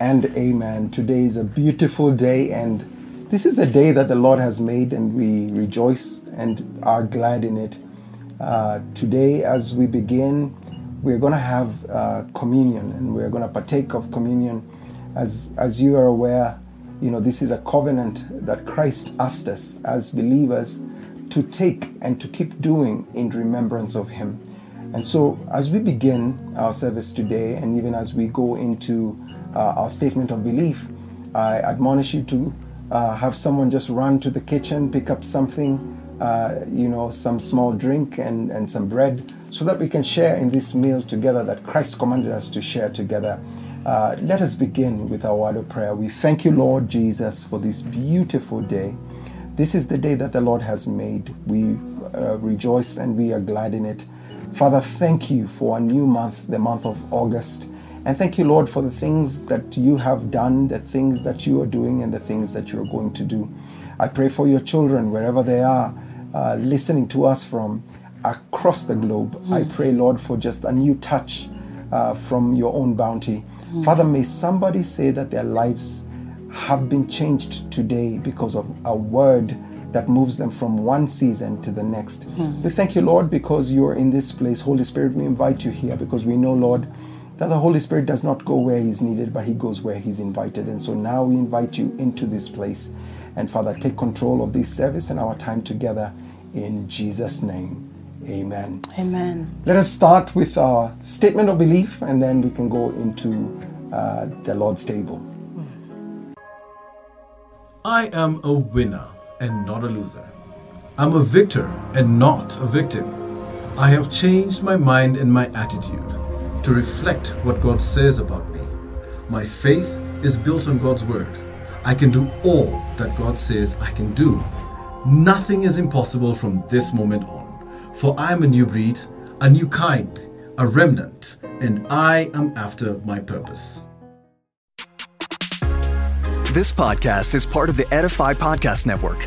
and amen. Today is a beautiful day, and this is a day that the Lord has made, and we rejoice and are glad in it. Uh, today, as we begin, we're going to have uh, communion, and we're going to partake of communion. As as you are aware, you know this is a covenant that Christ asked us as believers to take and to keep doing in remembrance of Him. And so, as we begin our service today, and even as we go into our statement of belief, I admonish you to uh, have someone just run to the kitchen, pick up something, uh, you know, some small drink and, and some bread, so that we can share in this meal together that Christ commanded us to share together. Uh, let us begin with our word of prayer. We thank you, Lord Jesus, for this beautiful day. This is the day that the Lord has made. We uh, rejoice and we are glad in it. Father, thank you for a new month, the month of August. And thank you, Lord, for the things that you have done, the things that you are doing, and the things that you're going to do. I pray for your children, wherever they are, uh, listening to us from across the globe. Mm. I pray, Lord, for just a new touch uh, from your own bounty. Mm. Father, may somebody say that their lives have been changed today because of a word that moves them from one season to the next. Mm. We thank you, Lord, because you are in this place. Holy Spirit, we invite you here because we know, Lord, that the Holy Spirit does not go where He's needed, but He goes where He's invited. And so now we invite you into this place. And Father, take control of this service and our time together in Jesus' name. Amen. Amen. Let us start with our statement of belief and then we can go into uh, the Lord's table. I am a winner and not a loser. I'm a victor and not a victim. I have changed my mind and my attitude to reflect what God says about me. My faith is built on God's word. I can do all that God says I can do. Nothing is impossible from this moment on, for I am a new breed, a new kind, a remnant, and I am after my purpose. This podcast is part of the Edify Podcast Network.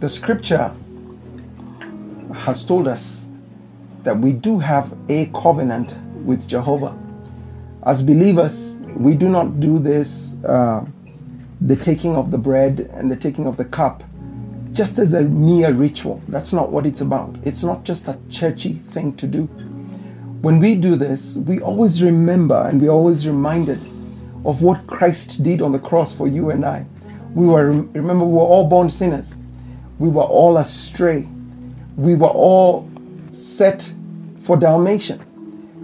the scripture has told us that we do have a covenant with Jehovah. As believers, we do not do this, uh, the taking of the bread and the taking of the cup, just as a mere ritual. That's not what it's about. It's not just a churchy thing to do. When we do this, we always remember and we're always reminded of what Christ did on the cross for you and I. We were, remember, we were all born sinners. We were all astray. We were all set for damnation.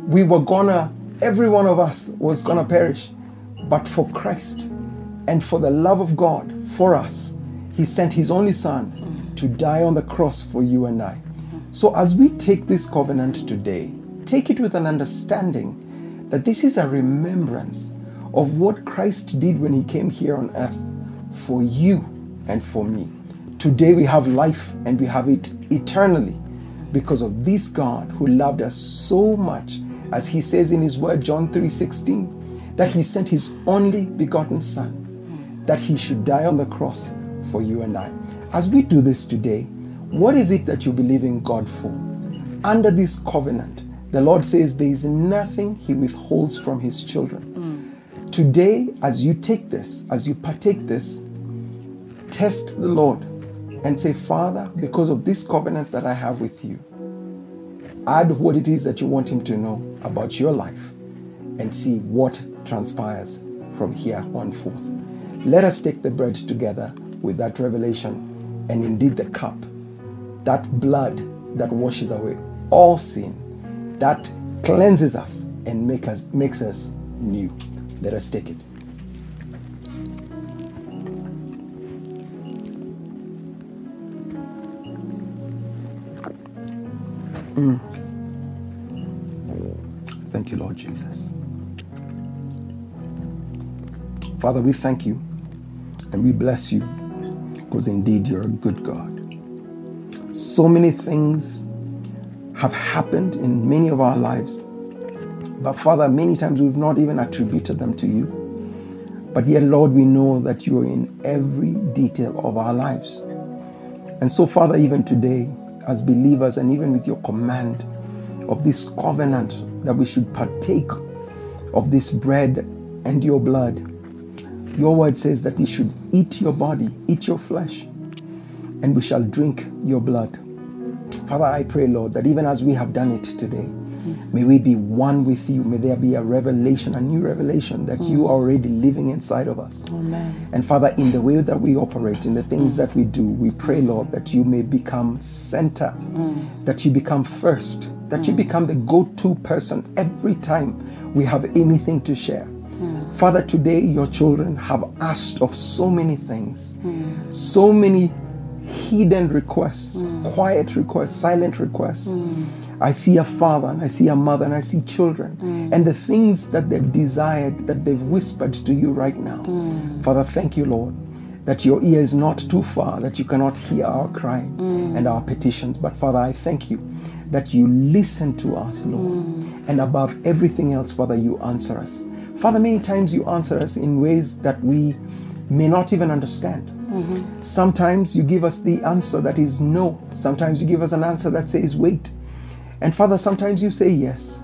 We were gonna, every one of us was gonna perish. But for Christ and for the love of God for us, He sent His only Son to die on the cross for you and I. So as we take this covenant today, take it with an understanding that this is a remembrance of what Christ did when He came here on earth for you and for me. Today we have life and we have it eternally because of this God who loved us so much as he says in his word John 3:16 that he sent his only begotten son that he should die on the cross for you and I. As we do this today, what is it that you believe in God for? Under this covenant, the Lord says there is nothing he withholds from his children. Today, as you take this, as you partake this, test the Lord and say, Father, because of this covenant that I have with you, add what it is that you want Him to know about your life and see what transpires from here on forth. let us take the bread together with that revelation and indeed the cup, that blood that washes away all sin, that cleanses us and make us, makes us new. Let us take it. Mm. Thank you, Lord Jesus. Father, we thank you and we bless you because indeed you're a good God. So many things have happened in many of our lives, but Father, many times we've not even attributed them to you. But yet, Lord, we know that you are in every detail of our lives. And so, Father, even today, as believers and even with your command of this covenant that we should partake of this bread and your blood. Your word says that we should eat your body, eat your flesh, and we shall drink your blood. Father, I pray, Lord, that even as we have done it today, may we be one with you. May there be a revelation, a new revelation that you are already living inside of us. Amen. And Father, in the way that we operate, in the things mm. that we do, we pray, Lord, that you may become center, mm. that you become first, that you become the go to person every time we have anything to share. Father, today your children have asked of so many things, so many hidden requests, quiet requests, silent requests. I see a father and I see a mother and I see children mm. and the things that they've desired, that they've whispered to you right now. Mm. Father, thank you, Lord, that your ear is not too far, that you cannot hear our cry mm. and our petitions. But Father, I thank you that you listen to us, Lord. And above everything else, Father, you answer us. Father, many times you answer us in ways that we may not even understand. Mm-hmm. Sometimes you give us the answer that is no. Sometimes you give us an answer that says wait. And Father, sometimes you say yes.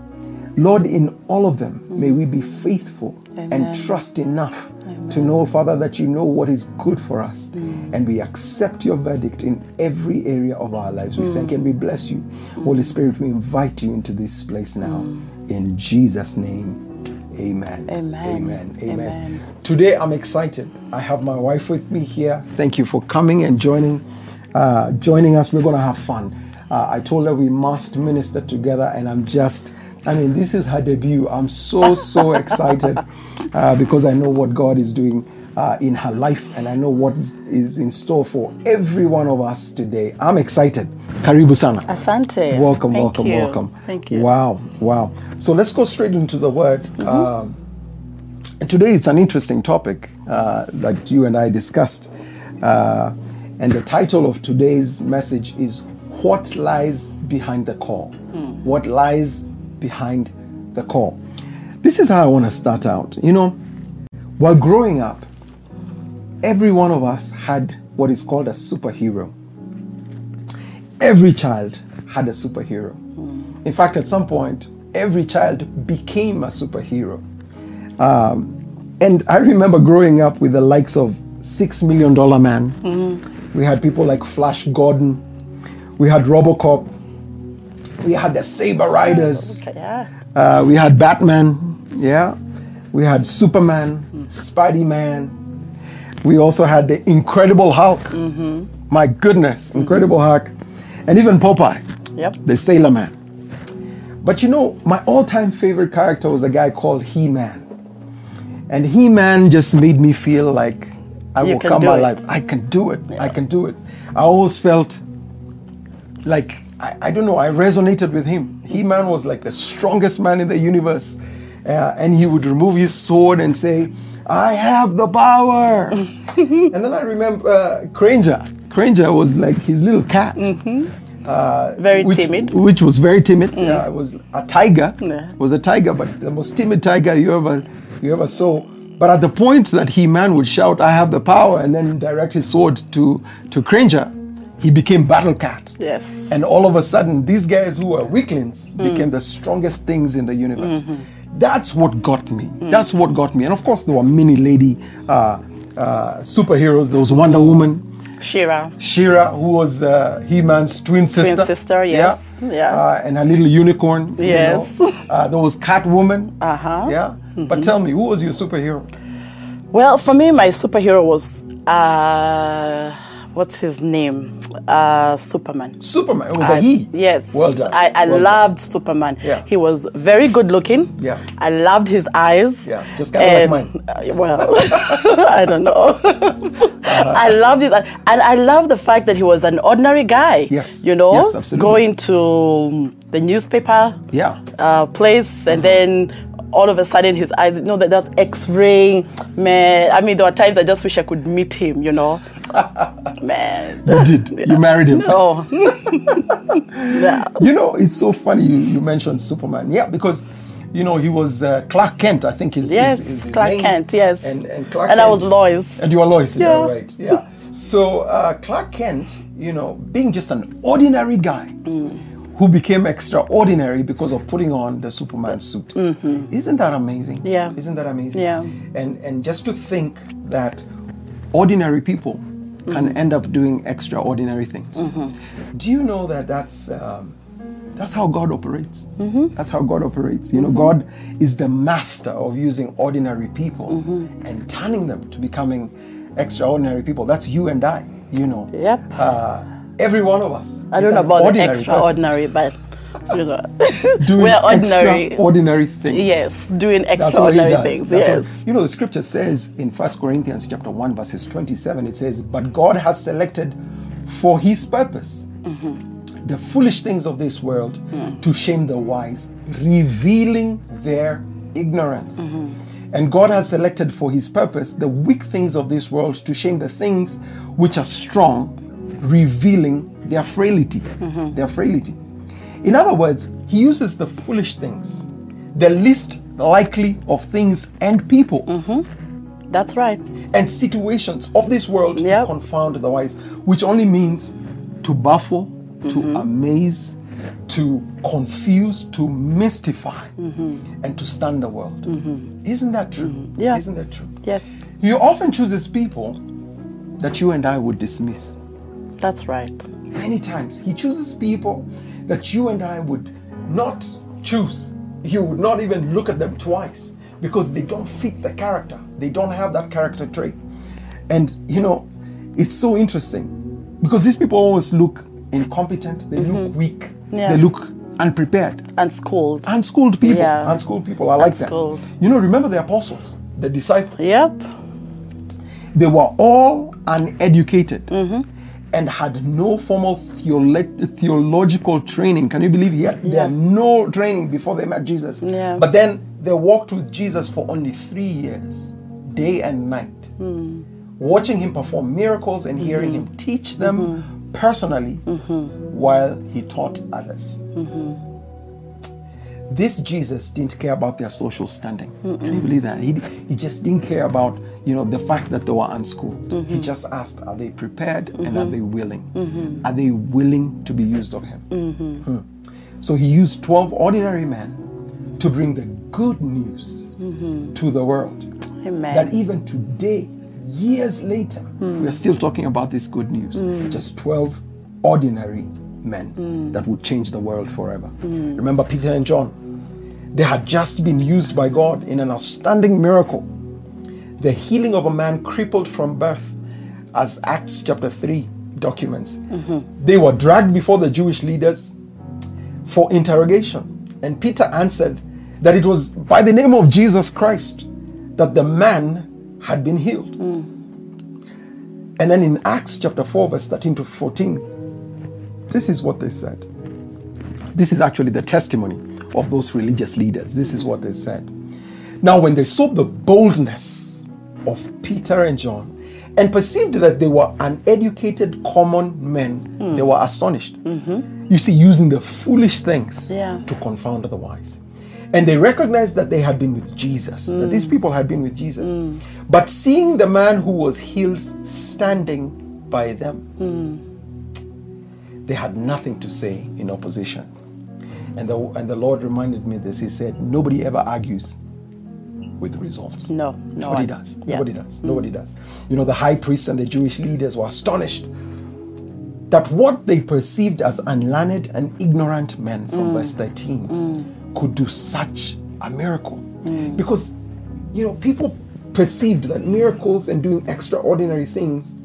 Lord, in all of them, may mm. we be faithful Amen. and trust enough to know, Father, that you know what is good for us. Mm. And we accept your verdict in every area of our lives. We thank mm. and we bless you. Holy Spirit, we invite you into this place now. In Jesus' name, amen. Amen. Amen. Amen. Amen. Today, I'm excited. I have my wife with me here. Thank you for coming and joining, uh, joining us. We're going to have fun. Uh, I told her we must minister together, and I'm just, I mean, this is her debut. I'm so, so excited uh, because I know what God is doing uh, in her life, and I know what is, in store for every one of us today. I'm excited. Karibu sana. Asante. Welcome, Thank welcome, you. welcome. Thank you. Wow, wow. So let's go straight into the word. Mm-hmm. Um, today it's an interesting topic uh, that you and I discussed. Uh, and the title of today's message is What Lies Behind the Call? Hmm. What Lies Behind the Call? This is how I want to start out. You know, while growing up, every one of us had what is called a superhero. Every child had a superhero. In fact, at some point, every child became a superhero. Um, and I remember growing up with the likes of Six Million Dollar Man. We had people like Flash Gordon. We had Robocop. We had the Saber Riders. Okay, yeah. Uh, we had Batman, yeah. We had Superman, Spidey Man. We also had the Incredible Hulk. My goodness, Incredible Hulk. And even Popeye, Yep. the Sailor Man. But you know, my all time favorite character was a guy called He Man. And He Man just made me feel like I You will come alive. I can do it. I can do it. I always felt like I, I don't know i resonated with him. He-man was like the strongest man in the universe. Uh, and he would remove his sword and say i have the power. And then i remember uh, Cringer. Cringer was like his little cat. Uh, Very which, timid. which was very timid. Yeah it was a tiger. Yeah. was a tiger but the most timid tiger you ever you ever saw. But at the point that he-man would shout i have the power and then direct his sword to to Granger, he became battle cat Yes. and all of a sudden, these guys who were weaklings became the strongest things in the universe. That's what got me. That's what got me. And of course, there were many lady uh, uh, superheroes. There was Wonder Woman, She-Ra. She-Ra, who was uh, He-Man's twin sister. Twin sister, yes. Yeah. Uh, and a little unicorn. you Yes. know. Uh, there was Catwoman. Uh-huh. Yeah. But tell me, who was your superhero? Well, for me, my superhero was uh, what's his name? Uh, Superman. Superman. It was I- a he. Yes. Well done. I, I Well done. loved Superman. Yeah. He was very good looking. Yeah. I loved his eyes. Yeah, just kinda like And, uh, well, I don't know. I loved it. And I love the fact that he was an ordinary guy. Yes. You know? Yes, absolutely. Going to the newspaper Yeah. uh, place and then all of a sudden his eyes, you know, that that's x-ray, man. I mean, there were times I just wish I could meet him, you know. man. You did. You married him. Oh. yeah. You know, it's so funny you, you mentioned Superman. Yeah, because you know he was uh, Clark Kent. I think his Yes, his, his, his Clark name. Kent, yes. And and Clark And I was Lois. And you were Lois. Yeah, Yeah. right. Yeah. So uh, Clark Kent, you know, being just an ordinary guy. Mm. Who became extraordinary because of putting on the Superman suit? Isn't that amazing? Mm-hmm. Yeah. Isn't that amazing? Yeah. And and just to think that ordinary people Mm-hmm. can end up doing extraordinary things. Do you know that that's um, that's how God operates? Mm-hmm. That's how God operates. You know, God is the master of using ordinary people Mm-hmm. and turning them to becoming extraordinary people. That's you and I. You know. Yep. Uh, every one of us. I don't know about the ordinary person extraordinary, but you know, Doing we're ordinary. extraordinary things. Yes, doing what extraordinary things. That's what- yes. you know, the scripture says in 1 Corinthians chapter 1, verses 27, it says, But God has selected for his purpose Mm-hmm. the foolish things of this world Mm. to shame the wise, revealing their ignorance. Mm-hmm. And God has selected for his purpose the weak things of this world to shame the things which are strong, revealing their frailty. Mm-hmm. Their frailty. In other words, he uses the foolish things, the least likely of things and people That's right. and situations of this world Yep. to confound the wise, which only means to baffle, to Mm-hmm. amaze, to confuse, to mystify, Mm-hmm. and to stun the world. Isn't that true? Yeah. Isn't that true? Yes, He often chooses people that you and I would dismiss. That's right. Many times he chooses people that you and I would not choose. You would not even look at them twice because they don't fit the character. They don't have that character trait. And you know, it's so interesting because these people always look incompetent, they look weak, Yeah. they look unprepared. Unschooled. Unschooled people. Yeah. Unschooled people. I like Unschooled. that. You know, remember the apostles, the disciples Yep. they were all uneducated Mm-hmm. And had no formal theolo- theological training. Can you believe he had, they had no training before they met Jesus? Yeah. But then they walked with Jesus for only three years, day and night, Hmm. watching him perform miracles and hearing Mm-hmm. him teach them personally while he taught others. Mm-hmm. This Jesus didn't care about their social standing. Can you believe that? He, he just didn't care about, you know, the fact that they were unschooled. He mm-hmm. just asked, are they prepared and are mm-hmm. they willing? Mm-hmm. Are they willing to be used of him? Hmm. So he used 12 ordinary men to bring the good news to the world. Amen. That even today, years later, we are mm. still talking about this good news. Mm. Just 12 ordinary men mm. that would change the world forever. Remember Peter and John? They had just been used by God in an outstanding miracle the healing of a man crippled from birth, as Acts chapter 3 documents. Mm-hmm. They were dragged before the Jewish leaders for interrogation. And Peter answered that it was by the name of Jesus Christ that the man had been healed. Mm. And then in Acts chapter 4, verse 13 to 14, this is what they said. This is actually the testimony of those religious leaders. This is what they said. Now, when they saw the boldness of Peter and John and perceived that they were uneducated common men, hmm. they were astonished. Mm-hmm. You see, using the foolish things Yeah. to confound the wise. And they recognized that they had been with Jesus, that these hmm. people had been with Jesus. Hmm. But seeing the man who was healed standing by them, they had nothing to say in opposition. And the, and the Lord reminded me this. He said, Nobody ever argues with results. No, no Nobody one. does. Nobody does. Nobody does. You know, the high priests and the Jewish leaders were astonished that what they perceived as unlearned and ignorant men from mm. verse 13 mm. could do such a miracle. Mm. Because, you know, people perceived that miracles and doing extraordinary things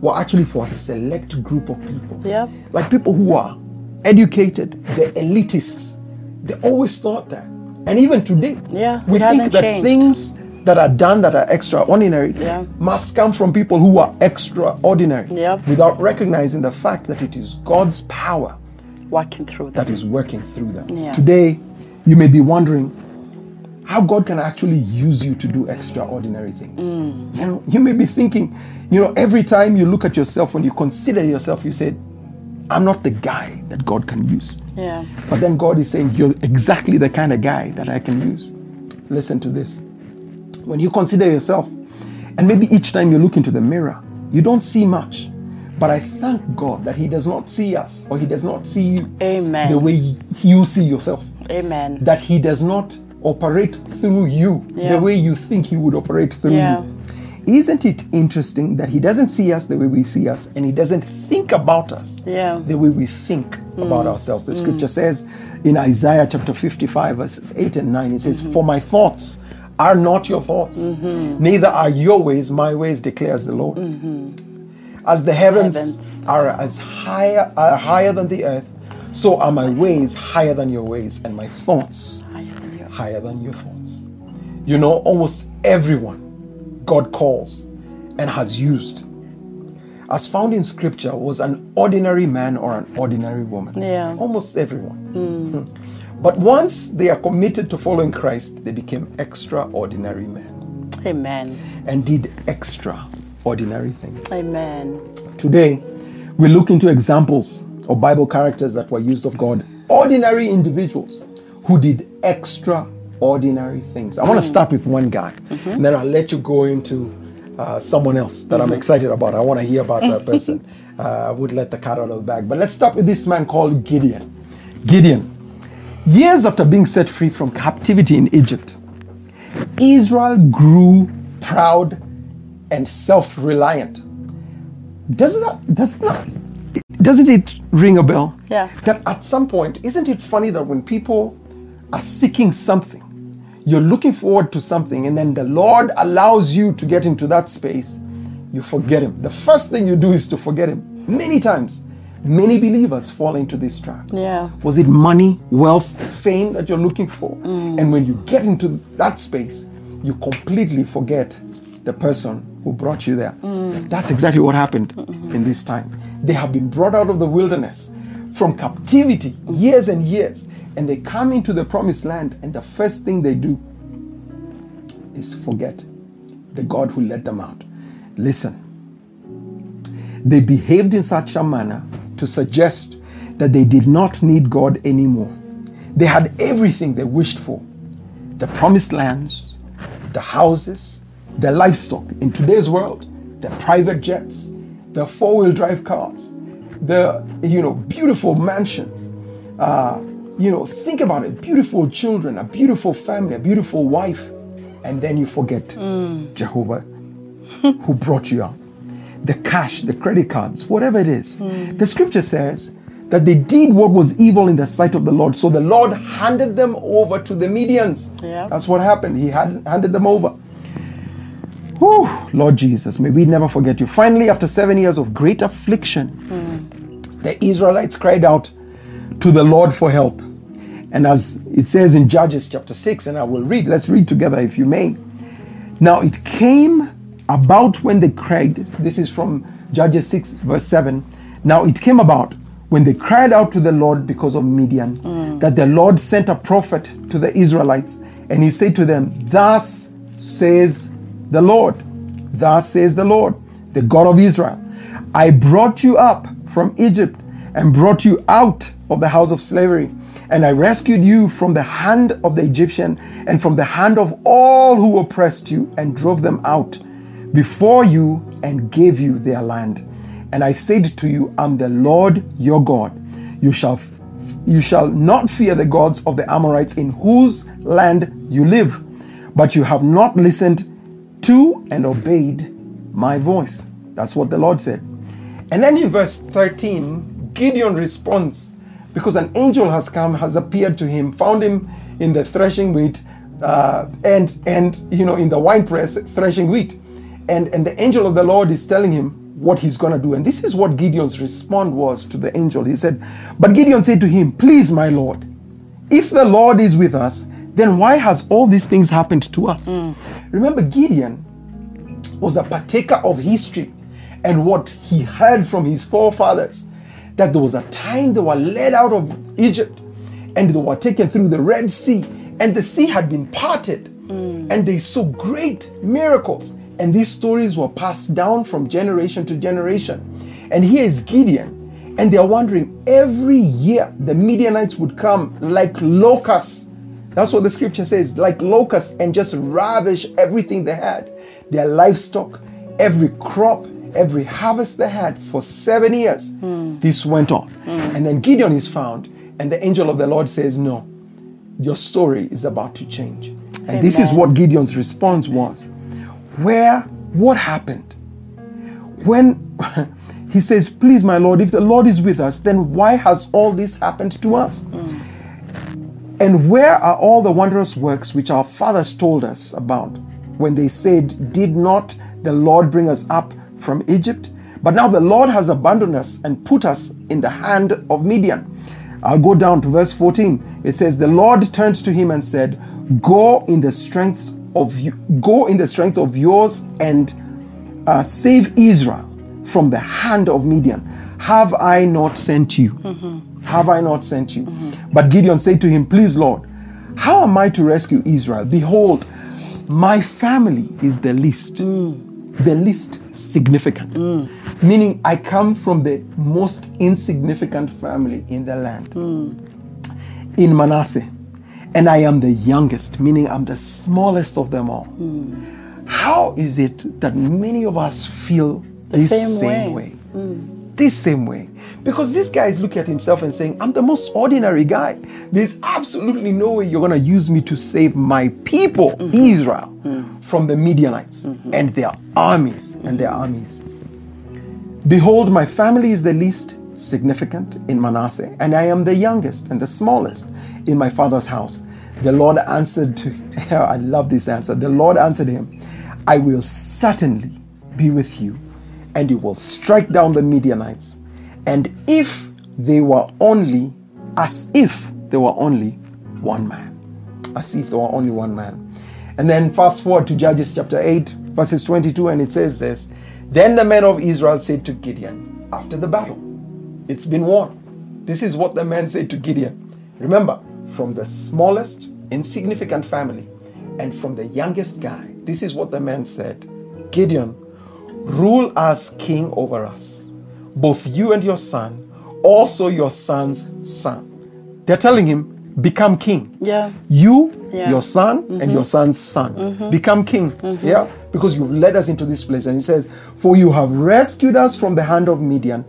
were actually for a select group of people. Yeah. Like people who are educated, the elitists. They always thought that. And even today, Yeah, we think that changed. things that are done that are extraordinary Yeah. must come from people who are extraordinary Yep. without recognizing the fact that it is God's power Walking through that. that is working through them. Yeah. Today, you may be wondering how God can actually use you to do extraordinary things. Mm. You know, you may be thinking, you know, every time you look at yourself, when you consider yourself, you say, I'm not the guy that God can use. Yeah. But then God is saying, You're exactly the kind of guy that I can use. Listen to this. When you consider yourself, and maybe each time you look into the mirror, you don't see much. But I thank God that He does not see us or He does not see you Amen. the way you see yourself. Amen. That He does not operate through you Yeah. the way you think He would operate through Yeah. you. Isn't it interesting that He doesn't see us the way we see us and He doesn't think about us Yeah. the way we think mm. about ourselves? The mm. scripture says in Isaiah chapter 55, verses 8 and 9, it says, mm-hmm. For my thoughts are not your thoughts, mm-hmm. neither are your ways my ways, declares the Lord. Mm-hmm. As the heavens, Heavens. are as higher are higher than the earth, so are my ways higher than your ways, and my thoughts Higher than yours. higher than your thoughts. You know, almost everyone God calls and has used, as found in scripture, was an ordinary man or an ordinary woman. Yeah. Almost everyone. Hmm. But once they are committed to following Christ, they became extraordinary men Amen. and did extraordinary things. Amen. Today, we look into examples of Bible characters that were used of God, ordinary individuals who did extraordinary things. I want to start with one guy, and then I'll let you go into uh, someone else that I'm excited about. I want to hear about that person. Uh, I would let the cat out of the bag. But let's start with this man called Gideon. Gideon, years after being set free from captivity in Egypt, Israel grew proud and self-reliant. Doesn't that does not doesn't it ring a bell? Yeah. That at some point, isn't it funny that when people are seeking something, you're looking forward to something, and then the Lord allows you to get into that space, you forget Him. The first thing you do is to forget Him. Many times, many believers fall into this trap. Yeah. Was it money, wealth, fame that you're looking for? Mm. And when you get into that space, you completely forget the person who brought you there. Mm. That's exactly what happened in this time. They have been brought out of the wilderness from captivity years and years, and they come into the promised land, and the first thing they do is forget the God who led them out. Listen, they behaved in such a manner to suggest that they did not need God anymore. They had everything they wished for the promised lands, the houses, the livestock. In today's world, the private jets, the four wheel drive cars, the you know beautiful mansions. Uh, you know, think about it beautiful children, a beautiful family, a beautiful wife, and then you forget mm. Jehovah who brought you out. The cash, the credit cards, whatever it is. Mm. The scripture says that they did what was evil in the sight of the Lord. So the Lord handed them over to the Medians. Yeah. That's what happened. He had handed them over. Whew, Lord Jesus, may we never forget you. Finally, after seven years of great affliction, mm. the Israelites cried out to the Lord for help. And as it says in Judges chapter 6, and I will read, let's read together if you may. Now it came about when they cried, this is from Judges 6, verse 7. Now it came about when they cried out to the Lord because of Midian, mm. that the Lord sent a prophet to the Israelites, and he said to them, Thus says the Lord, thus says the Lord, the God of Israel, I brought you up from Egypt and brought you out of the house of slavery. And I rescued you from the hand of the Egyptian and from the hand of all who oppressed you and drove them out before you and gave you their land. And I said to you, I'm the Lord your God. You shall you shall not fear the gods of the Amorites in whose land you live, but you have not listened to and obeyed my voice. That's what the Lord said. And then in verse 13, Gideon responds because an angel has come, has appeared to him, found him in the threshing wheat, uh, and and you know in the wine press threshing wheat, and and the angel of the Lord is telling him what he's gonna do, and this is what Gideon's response was to the angel. He said, "But Gideon said to him, Please, my Lord, if the Lord is with us, then why has all these things happened to us?" Remember, Gideon was a partaker of history and what he heard from his forefathers that there was a time they were led out of Egypt and they were taken through the Red Sea and the sea had been parted. Mm. And they saw great miracles. And these stories were passed down from generation to generation. And here is Gideon. And they are wondering every year the Midianites would come like locusts. That's what the scripture says, like locusts, and just ravish everything they had. Their livestock, every crop, every harvest they had for seven years. This went on. And then Gideon is found, and the angel of the Lord says, No, your story is about to change. And this is what Gideon's response was. Where, what happened? When he says, Please, my Lord, if the Lord is with us, then why has all this happened to us? And where are all the wondrous works which our fathers told us about when they said, Did not the Lord bring us up from Egypt? But now the Lord has abandoned us and put us in the hand of Midian. I'll go down to verse 14. It says, The Lord turned to him and said, Go in the strength of you, go in the strength of yours and uh, save Israel from the hand of Midian. Have I not sent you? Mm-hmm. Have I not sent you? Mm-hmm. But Gideon said to him, Please, Lord, how am I to rescue Israel? Behold, my family is the least, mm. The least significant. Meaning, I come from the most insignificant family in the land, in Manasseh, and I am the youngest, meaning I'm the smallest of them all. How is it that many of us feel this same same, way. way? Mm. This same way. Because this guy is looking at himself and saying, I'm the most ordinary guy. There's absolutely no way you're going to use me to save my people, mm-hmm. Israel, mm-hmm. from the Midianites mm-hmm. and their armies and their armies. Behold, my family is the least significant in Manasseh, and I am the youngest and the smallest in my father's house. The Lord answered to, him, I love this answer. The Lord answered him, I will certainly be with you, and you will strike down the Midianites. And if they were only, as if there were only one man, as if there were only one man. And then fast forward to Judges chapter 8, verses 22, and it says this Then the men of Israel said to Gideon, after the battle, it's been won. This is what the men said to Gideon. Remember, from the smallest, insignificant family and from the youngest guy, this is what the men said Gideon, rule as king over us, both you and your son, also your son's son. They're telling him, become king. Yeah. You, Yeah. Mm-hmm. your son, and your son's son become king. Yeah, because you've led us into this place. And he says, For you have rescued us from the hand of Midian.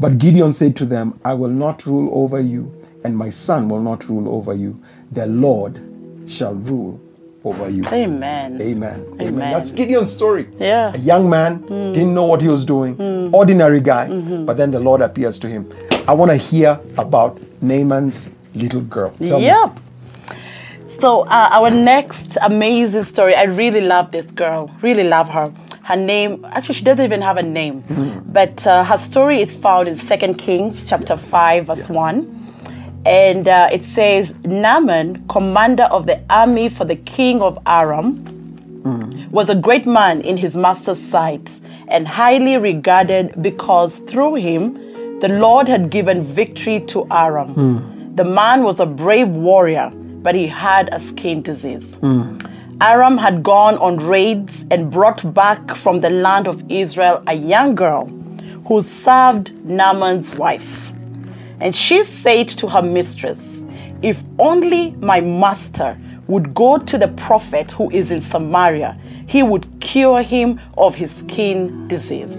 But Gideon said to them, I will not rule over you, and my son will not rule over you. The Lord shall rule over you. Amen. Amen. Amen. Amen. That's Gideon's story. Yeah. A young man, didn't know what he was doing, ordinary guy, but then the Lord appears to him. I want to hear about Naaman's little girl. Tell me. So uh, our next amazing story, I really love this girl. Really love her. Her name, actually, she doesn't even have a name, but uh, her story is found in Second Kings chapter five, verse one, and uh, it says Naaman, commander of the army for the king of Aram, was a great man in his master's sight and highly regarded because through him the Lord had given victory to Aram. The man was a brave warrior, but he had a skin disease. Aram had gone on raids and brought back from the land of Israel a young girl who served Naaman's wife. And she said to her mistress, If only my master would go to the prophet who is in Samaria, he would cure him of his skin disease.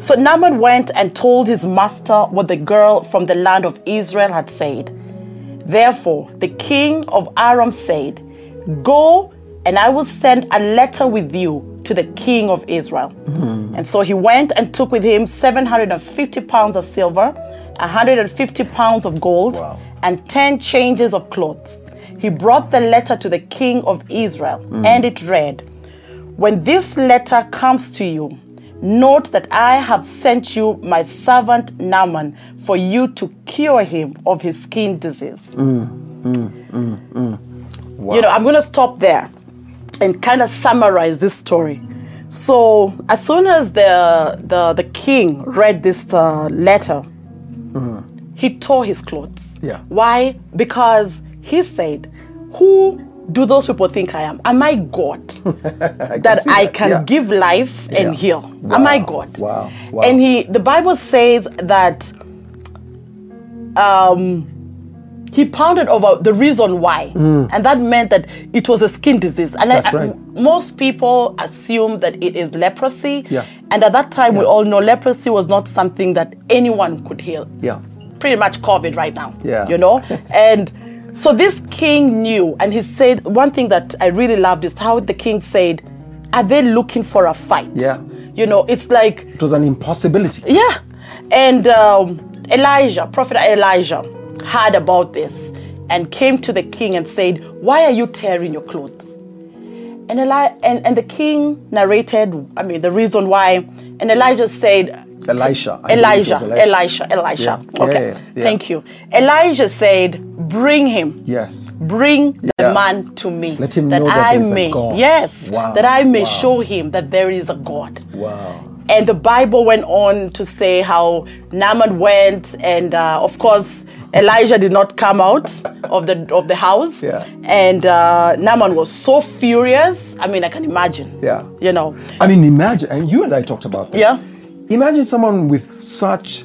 So Naaman went and told his master what the girl from the land of Israel had said. Therefore, the king of Aram said, Go, and I will send a letter with you to the king of Israel. And so he went and took with him 750 pounds of silver, 150 pounds of gold, Wow. and 10 changes of clothes. he brought the letter to the king of Israel, hmm. and it read, When this letter comes to you, note that I have sent you my servant Naaman for you to cure him of his skin disease. Mm, mm, mm, you know, I'm going to stop there and kind of summarize this story. So, as soon as the the, the king read this uh, letter, he tore his clothes. Yeah. Why? Because he said, "Who do those people think I am? Am I God that see I that, can yeah. give life and Yeah. heal? Am I God?" wow, wow. And he, the Bible says that um, he pounded over the reason why, and that meant that it was a skin disease. And Mm. That's I- right. most people assume that it is leprosy. Yeah. And at that time, we all know leprosy was not something that anyone could heal. Yeah. Pretty much COVID right now. Yeah. You know? and so this king knew, and he said, one thing that I really loved is how the king said, Are they looking for a fight? Yeah. You know, it's like, It was an impossibility. yeah. And um, Elijah, Prophet Elijah, heard about this and came to the king and said, Why are you tearing your clothes? And, Eli- and, and the king narrated, I mean, the reason why. And Elijah said, Elisha. Elijah. Elijah, Elisha, Elisha. Yeah. Okay, yeah, yeah. thank you. Elijah said, Bring him. Yes. Bring the man to me. Let him that know that I may, God. yes, Wow, that I may wow. show him that there is a God. Wow. And the Bible went on to say how Naaman went, and uh, of course, Elijah did not come out of the of the house. Yeah. And uh, Naaman was so furious. I mean, I can imagine. Yeah. You know. I mean, imagine, and you and I talked about this. Yeah. Imagine someone with such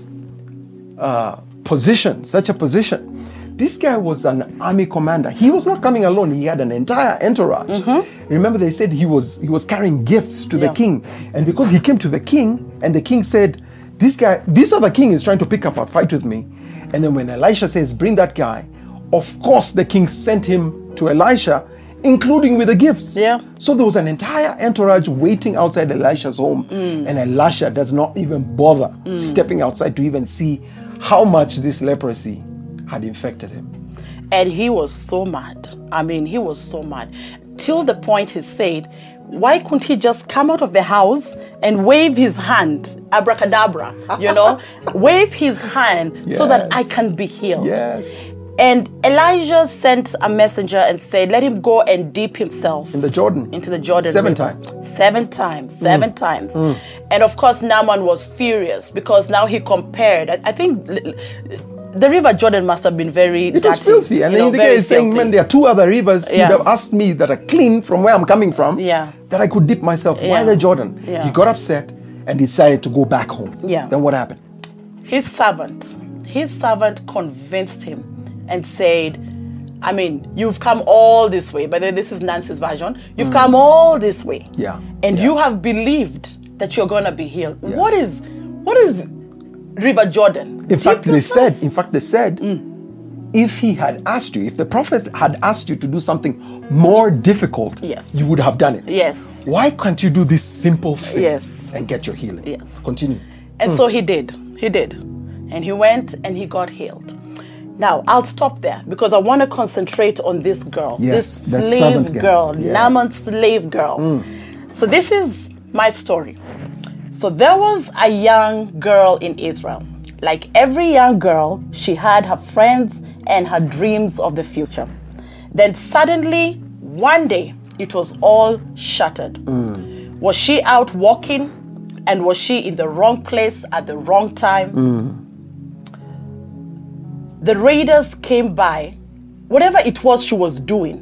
uh, position, such a position. This guy was an army commander. He was not coming alone. He had an entire entourage. Remember, they said he was he was carrying gifts to Mm-hmm. Yeah. the king, and because he came to the king, and the king said, "This guy, this other king is trying to pick up a fight with me." And then when Elisha says, "Bring that guy," of course the king sent him to Elisha, including with the gifts. Yeah. So there was an entire entourage waiting outside Elisha's home, and Elisha does not even bother stepping outside to even see how much this leprosy had infected him. And he was so mad. I mean, he was so mad. Till the point he said, why couldn't he just come out of the house and wave his hand, abracadabra, you know, wave his hand so that I can be healed? Yes. And Elijah sent a messenger and said, Let him go and dip himself In the Jordan. into the Jordan Seven River. times. Mm. Seven times. Seven times. And of course, Naaman was furious because now he compared. I, I think the River Jordan must have been very It was filthy. And you then know, the guy is saying, man, there are two other rivers Yeah. you'd have asked me that are clean from where I'm coming from. Yeah. That I could dip myself. Why the Jordan? Yeah. He got upset and decided to go back home. Yeah. Then what happened? his servant, his servant convinced him and said, I mean, you've come all this way. Way, this is Nancy's version. You've come all this way. Mm. Yeah, And yeah. you have believed that you're gonna be healed. What is what is River Jordan? In fact, they said, in fact, they said, if he had asked you, if the prophet had asked you to do something more difficult, Yes. you would have done it. Yes. Why can't you do this simple thing Yes. and get your healing? Yes. Continue. And so he did. He did. And he went and he got healed. Now, I'll stop there because I want to concentrate on this girl. Yes, this slave girl, girl. Yeah. Mm. Naaman's slave girl. So, this is my story. So, there was a young girl in Israel. Like every young girl, she had her friends and her dreams of the future. Then, suddenly, one day, it was all shattered. Mm. Was she out walking and was she in the wrong place at the wrong time? The raiders came by, whatever it was she was doing.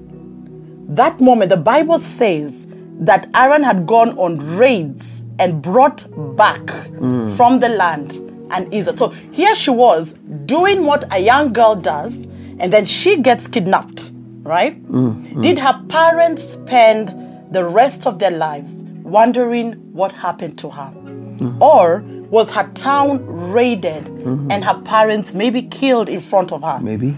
That moment, the Bible says that Aram had gone on raids and brought back from the land and Israel. So here she was doing what a young girl does, and then she gets kidnapped, right? Did her parents spend the rest of their lives wondering what happened to her? Or was her town raided and her parents maybe killed in front of her? Maybe.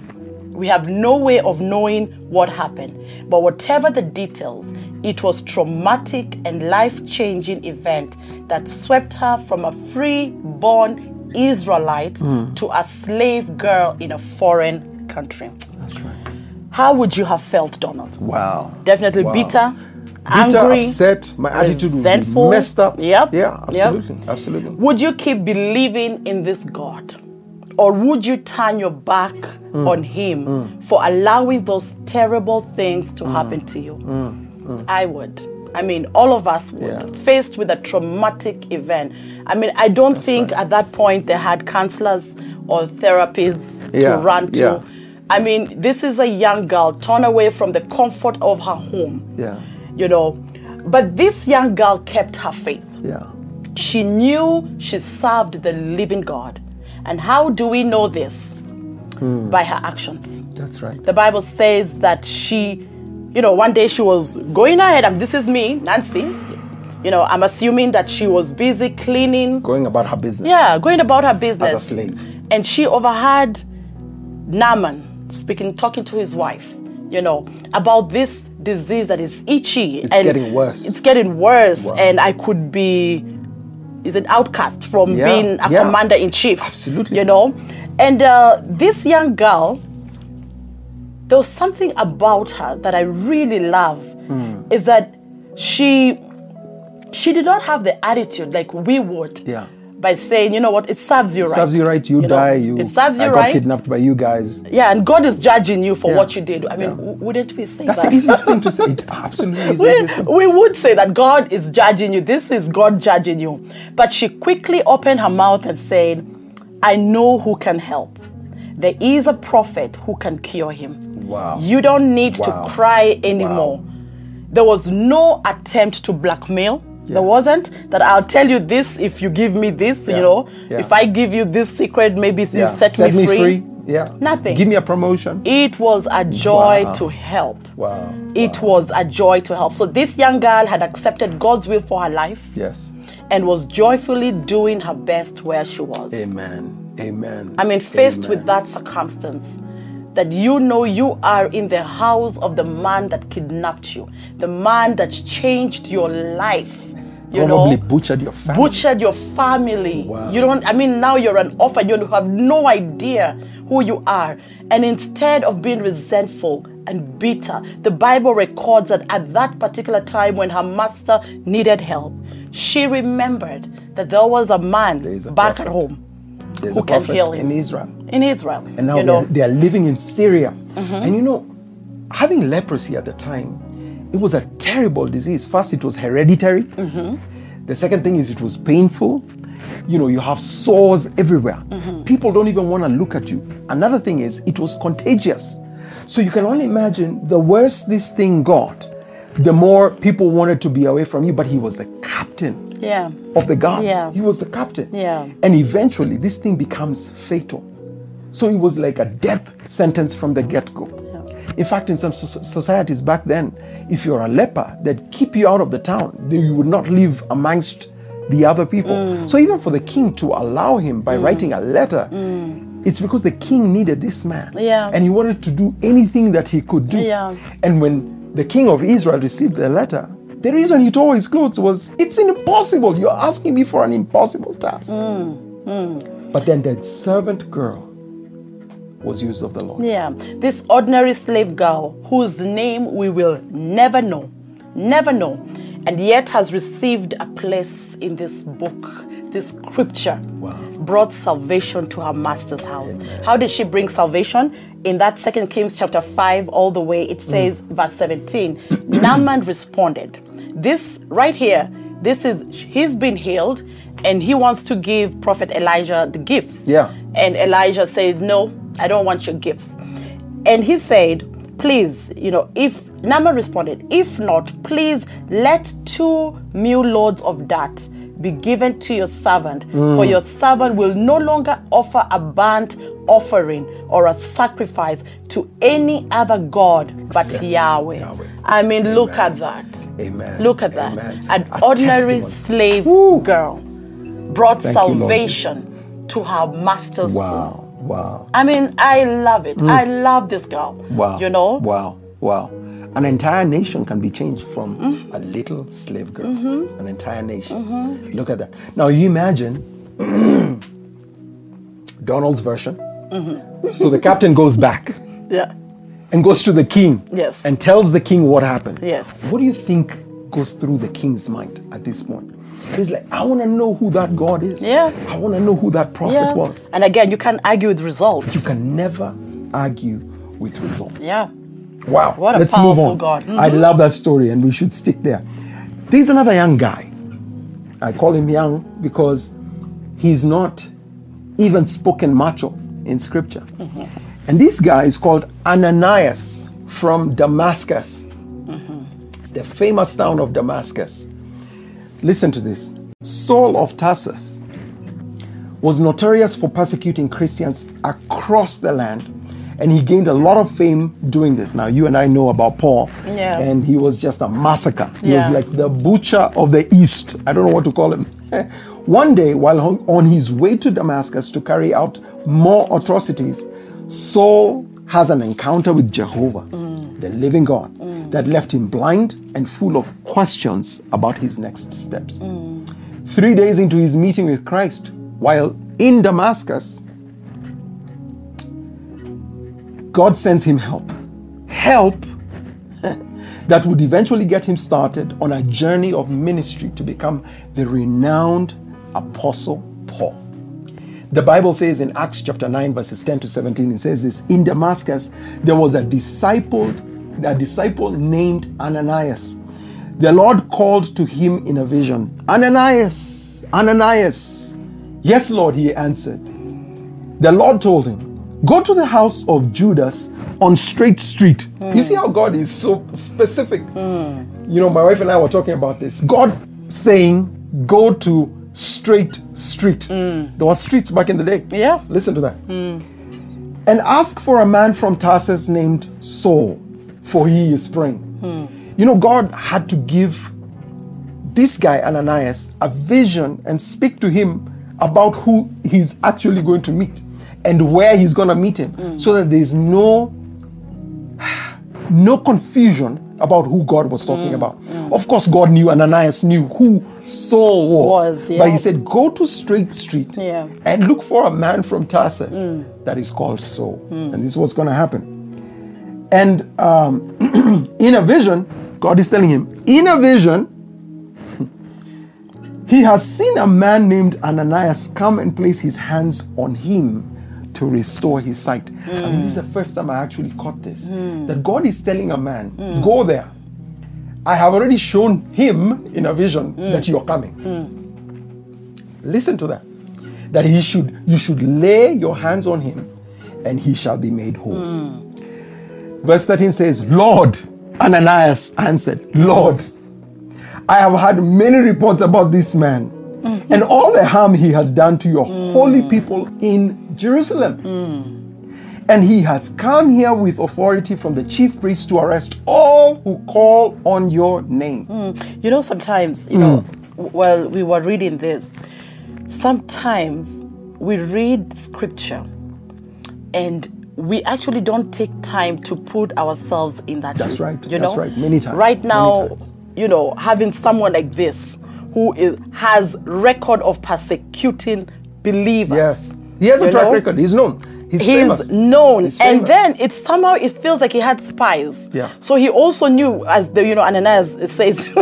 We have no way of knowing what happened. But whatever the details, it was traumatic and life-changing event that swept her from a free-born Israelite to a slave girl in a foreign country. That's right. how would you have felt, Donald? Wow. Definitely Wow. bitter, Bitter, angry, upset. My attitude resentful. messed up. Yep. Yeah, Yep. absolutely. Absolutely. Would you keep believing in this God? Or would you turn your back Mm. on Him for allowing those terrible things Mm. to happen to you? I would. I mean, all of us would. Yeah. Faced with a traumatic event. I mean, I don't think at that point they had counselors or therapists Yeah, to run to. yeah. I mean, this is a young girl torn away from the comfort of her home. Yeah. You know, but this young girl kept her faith. Yeah. She knew she served the living God. And how do we know this? Hmm. By her actions. That's right. The Bible says that she, you know, one day she was going ahead, and this is me, Nancy. You know, I'm assuming that she was busy cleaning, Going about her business. yeah, going about her business. As a slave. And she overheard Naaman speaking, talking to his wife, you know, about this disease that is itchy. It's getting worse. It's getting worse. Wow. And I could be, is an outcast from Yeah, being a yeah. commander in chief. Absolutely. You know? And uh, this young girl, there was something about her that I really love Hmm. is that she she did not have the attitude like we would Yeah. by saying, you know what, it serves you right. Serves you right, you, know? die. You. it serves you I got kidnapped by you guys. Yeah, and God is judging you for Yeah. what you did. I mean, Yeah. wouldn't we say That's that? the easiest thing to say. It absolutely is. we, we would say that God is judging you. This is God judging you. But she quickly opened her mouth and said, I know who can help. There is a prophet who can cure him. Wow. You don't need Wow. to cry anymore. There was no attempt to blackmail. There wasn't that I'll tell you this if you give me this, Yeah. you know. Yeah. If I give you this secret, maybe you Yeah. set, me, free. Yeah. Nothing. Give me a promotion. It was a joy Wow. to help. Wow. It was a joy to help. So this young girl had accepted God's will for her life Yes. and was joyfully doing her best where she was. Amen. Amen. I mean, faced Amen. with that circumstance, that you know you are in the house of the man that kidnapped you, the man that changed your life. You Probably know, butchered your family. butchered your family. Wow. You don't, I mean, now you're an orphan, you have no idea who you are. And instead of being resentful and bitter, the Bible records that at that particular time when her master needed help, she remembered that there was a man a back prophet. at home There's who a can heal him in Israel. in Israel. And now you know, they, are, they are living in Syria. Mm-hmm. And you know, having leprosy at the time, it was a terrible disease. First, it was hereditary. Mm-hmm. The second thing is it was painful. You know, you have sores everywhere. Mm-hmm. People don't even want to look at you. Another thing is it was contagious. So you can only imagine the worse this thing got, the more people wanted to be away from you. But he was the captain yeah. of the guards. Yeah. He was the captain. Yeah. And eventually, this thing becomes fatal. So it was like a death sentence from the get go. In fact, in some so- societies back then, if you're a leper, they'd keep you out of the town. They- You would not live amongst the other people. Mm. So even for the king to allow him by writing a letter, it's because the king needed this man. Yeah. And he wanted to do anything that he could do. Yeah. And when the king of Israel received the letter, the reason he tore his clothes was, It's impossible. You're asking me for an impossible task. Mm, But then the servant girl was used of the Lord. Yeah, this ordinary slave girl whose name we will never know, never know, and yet has received a place in this book, this scripture, Wow. brought salvation to her master's house. How did she bring salvation? In that Second Kings chapter 5, all the way, it says, verse 17, Naaman responded. This right here, this is, he's been healed and he wants to give Prophet Elijah the gifts. Yeah. And Elijah says, No, I don't want your gifts. And he said, Please, you know, if Naaman responded, if not, please let two mule loads of that be given to your servant, for mm. your servant will no longer offer a burnt offering or a sacrifice to any other God but Yahweh. Yahweh. I mean, look at that. Amen. Look at that. Amen. An A ordinary testimony. slave Woo. girl brought Thank you, salvation to her master's home. Wow. Wow. I mean, I love it. I love this girl. Wow. You know? Wow. Wow. An entire nation can be changed from Mm-hmm. a little slave girl. An entire nation. Look at that. Now you imagine Donald's version. Mm-hmm. So the captain goes back. Yeah. And goes to the king. Yes. And tells the king what happened. Yes. What do you think goes through the king's mind at this point? He's like, I want to know who that God is. Yeah. I want to know who that prophet Yeah. was. And again, you can't argue with results. You can never argue with results. Yeah. Wow. What a Let's move powerful on. God. Mm-hmm. I love that story and we should stick there. There's another young guy. I call him young because he's not even spoken much of in scripture. Mm-hmm. And this guy is called Ananias from Damascus, Mm-hmm. the famous town of Damascus. Listen to this Saul of Tarsus was notorious for persecuting Christians across the land. And he gained a lot of fame doing this. Now, you and I know about Paul. Yeah. And he was just a massacre. He Yeah. was like the butcher of the East. I don't know what to call him. One day, while on- on his way to Damascus to carry out more atrocities, Saul has an encounter with Jehovah, mm. the living God, mm. that left him blind and full of questions about his next steps. Mm. Three days into his meeting with Christ, while in Damascus, God sends him help. Help that would eventually get him started on a journey of ministry to become the renowned Apostle Paul. The Bible says in Acts chapter 9, verses 10 to 17, it says this In Damascus, there was a disciple, a disciple named Ananias. The Lord called to him in a vision, Ananias, Ananias. Yes, Lord, he answered. The Lord told him, Go to the house of Judas on Straight Street. You see how God is so specific. Hmm. You know, my wife and I were talking about this. God saying, Go to Straight Street. Mm. There were streets back in the day. Yeah. Listen to that. Mm. And ask for a man from Tarsus named Saul, for he is praying. Hmm. You know, God had to give this guy, Ananias, a vision and speak to him about who he's actually going to meet and where he's going to meet him hmm. so that there's no no confusion about who God was talking mm, about. Mm. Of course, God knew, Ananias knew who Saul was. Was, yeah. But he said, Go to Straight Street Yeah. and look for a man from Tarsus mm. that is called Saul. And this is what's going to happen. And um, in a vision, God is telling him, in a vision, he has seen a man named Ananias come and place his hands on him to restore his sight. I mean, this is the first time I actually caught this. That God is telling a man, go there. I have already shown him in a vision that you're coming. Listen to that. That he should you should lay your hands on him and he shall be made whole. Verse 13 says, Lord, Ananias answered, Lord, I have had many reports about this man Mm. and all the harm he has done to your mm. holy people in Jerusalem. Mm. And he has come here with authority from the chief priest to arrest all who call on your name. You know, sometimes, you know, while we were reading this, sometimes we read scripture and we actually don't take time to put ourselves in that That's right, You that's know? right, many times, Right now, you know, having someone like this who is, has record of persecuting believers. Yes. He has a track know? record. He's known. He's, He's famous. known, He's and then it somehow it feels like he had spies. Yeah. So he also knew, as the you know Ananias says,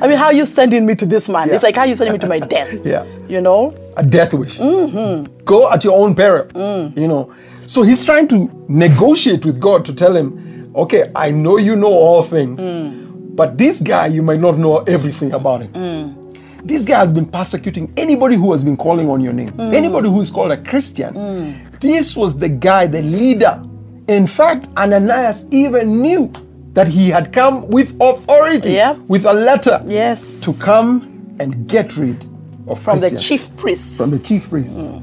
I mean, how are you sending me to this man? Yeah. It's like how are you sending me to my death? Yeah. You know. a death wish. Mm-hmm. Go at your own peril. Mm. You know. So he's trying to negotiate with God to tell him, okay, I know you know all things, Mm. but this guy you might not know everything about him. Mm. This guy has been persecuting anybody who has been calling on your name, Mm. anybody who is called a Christian. Mm. This was the guy, the leader. In fact, Ananias even knew that he had come with authority, Yeah. with a letter Yes. to come and get rid of From the chief priest. from the chief priests. Mm.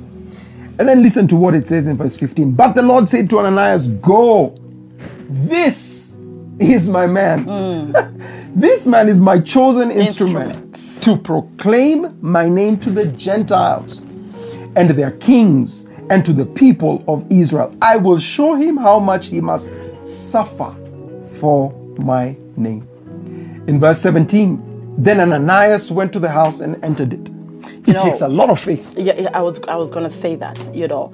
And then listen to what it says in verse 15. But the Lord said to Ananias, Go, this is my man. Mm. this man is my chosen instrument Instrument. To proclaim my name to the Gentiles and their kings and to the people of Israel. I will show him how much he must suffer for my name. In verse 17, then Ananias went to the house and entered it. It know- takes a lot of faith. yeah, yeah, I was I was gonna say that. You know,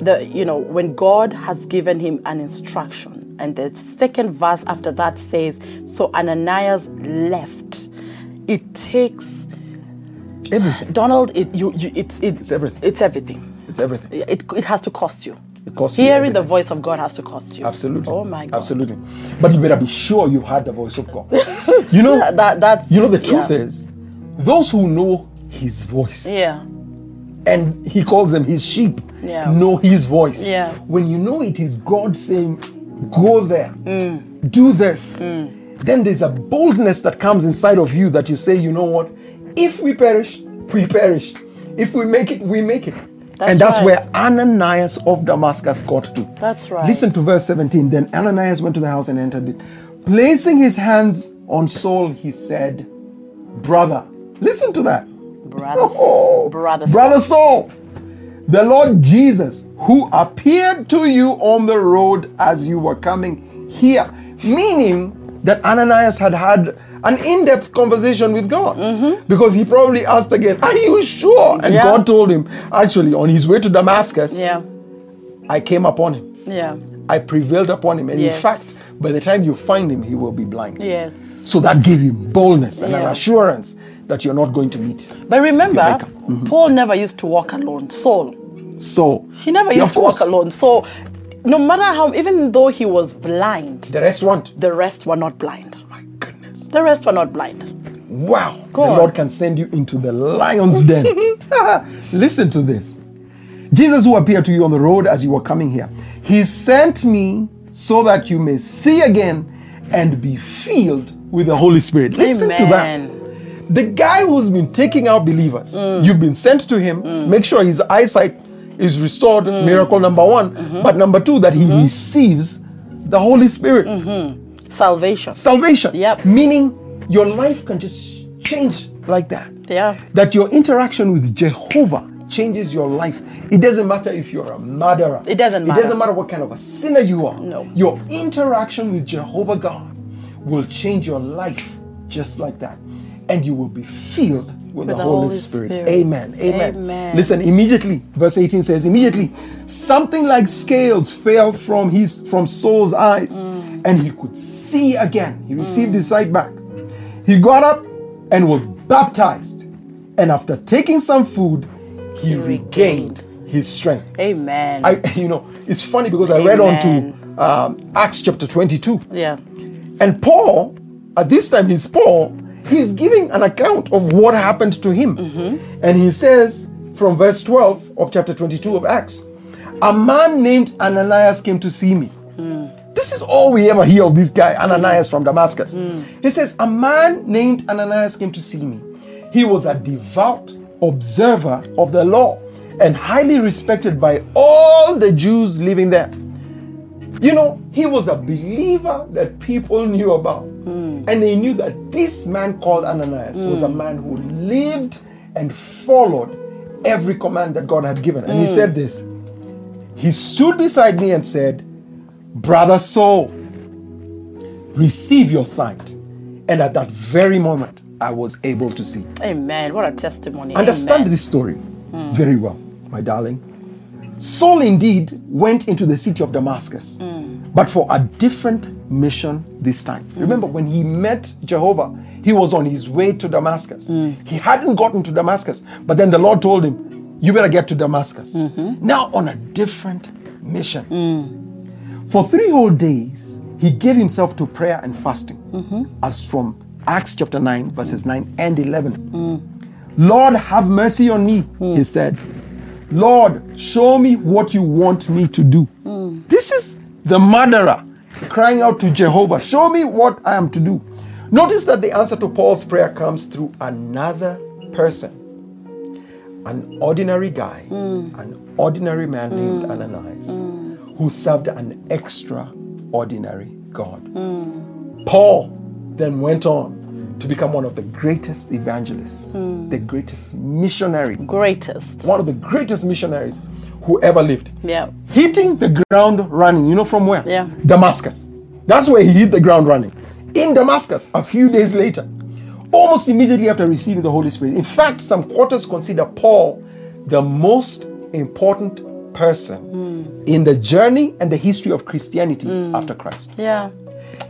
the you know when God has given him an instruction And the second verse after that says, So Ananias left. It takes Everything. Donald. It you, you it's it, It's everything. It's everything. It's everything. It, it has to cost you. It costs you Hearing the voice of God has to cost you. Absolutely. Oh my God. Absolutely. But you better be sure you've heard the voice of God. You know, That, that, that's- you know the truth yeah. is, those who know his voice Yeah. and he calls them his sheep Yeah. know his voice. Yeah. When you know it is God saying, go there, Mm. do this, then there's a boldness that comes inside of you that you say, you know what? If we perish, we perish. If we make it, we make it. That's and that's right. where Ananias of Damascus got to. That's right. Listen to verse 17. Then Ananias went to the house and entered it. Placing his hands on Saul, he said, Brother, listen to that. Brother, Oh, brother, brother Saul, the Lord Jesus, who appeared to you on the road as you were coming here, meaning that Ananias had had an in-depth conversation with God because he probably asked again, "Are you sure?" And Mm-hmm. Yeah. God told him, actually, on his way to Damascus, Yeah. I came upon him. Yeah. I prevailed upon him, and Yes. in fact, by the time you find him, he will be blind. Yes. So that gave him boldness and an assurance that you're not going to meet. But remember, Mm-hmm. Paul never used to walk alone. Saul, So he never used of to walk alone. So, no matter how, even though he was blind, The restaurant. the rest were not blind. My goodness. The rest were not blind. Wow. Go the on. Lord can send you into the lion's den. Listen to this. Jesus, who appeared to you on the road as you were coming here, he sent me so that you may see again and be filled with the Holy Spirit. Listen to that. The guy who's been taking out believers, Mm. you've been sent to him, make sure his eyesight is restored, Mm. miracle number one. Mm-hmm. But number two, that he receives the Holy Spirit. Salvation. Salvation. Yep. Meaning your life can just change like that. Yeah. That your interaction with Jehovah changes your life. It doesn't matter if you're a murderer. It doesn't matter. It doesn't matter what kind of a sinner you are. No. Your interaction with Jehovah God will change your life just like that. And you will be filled with, the, Holy, Spirit. Spirit. Amen. Amen. Amen. Listen, immediately, verse 18 says, immediately something like scales fell from his from Saul's eyes, Mm. and he could see again. He received his sight back. He got up and was baptized. And after taking some food, he, regained his strength. Amen. I, you know, it's funny because I read on to um, Acts chapter 22. yeah. And Paul, at this time, he's Paul, he's giving an account of what happened to him. Mm-hmm. And he says from verse 12 of chapter 22 of Acts, a man named Ananias came to see me. Mm. This is all we ever hear of this guy, mm. Ananias from Damascus. Mm. He says, A man named Ananias came to see me. He was a devout observer of the law and highly respected by all the Jews living there. You know, he was a believer that people knew about. Hmm. And they knew that this man called Ananias was a hmm. man who lived and followed every command that God had given. And he hmm. said this He stood beside me and said, Brother Saul, receive your sight. And at that very moment, I was able to see. Amen. What a testimony. Understand Amen. this story very well, my darling. Saul indeed went into the city of Damascus, but for a different mission this time. Remember, when he met Jehovah, he was on his way to Damascus. He hadn't gotten to Damascus, but then the Lord told him, You better get to Damascus. Now, on a different mission. For three whole days, he gave himself to prayer and fasting, as from Acts chapter 9, verses 9 and 11. Lord, have mercy on me, he said. Lord, show me what you want me to do. This is the murderer crying out to Jehovah, Show me what I am to do. Notice that the answer to Paul's prayer comes through another person an ordinary guy, an ordinary man named Ananias, who served an extraordinary God. Paul then went on to become one of the greatest evangelists, the greatest missionary, Greatest. one of the greatest missionaries who ever lived. Yeah. Hitting the ground running. You know from where? Yeah. Damascus. That's where he hit the ground running. In Damascus, a few days later, almost immediately after receiving the Holy Spirit. In fact, some quarters consider Paul the most important person in the journey and the history of Christianity Mm. after Christ. Yeah.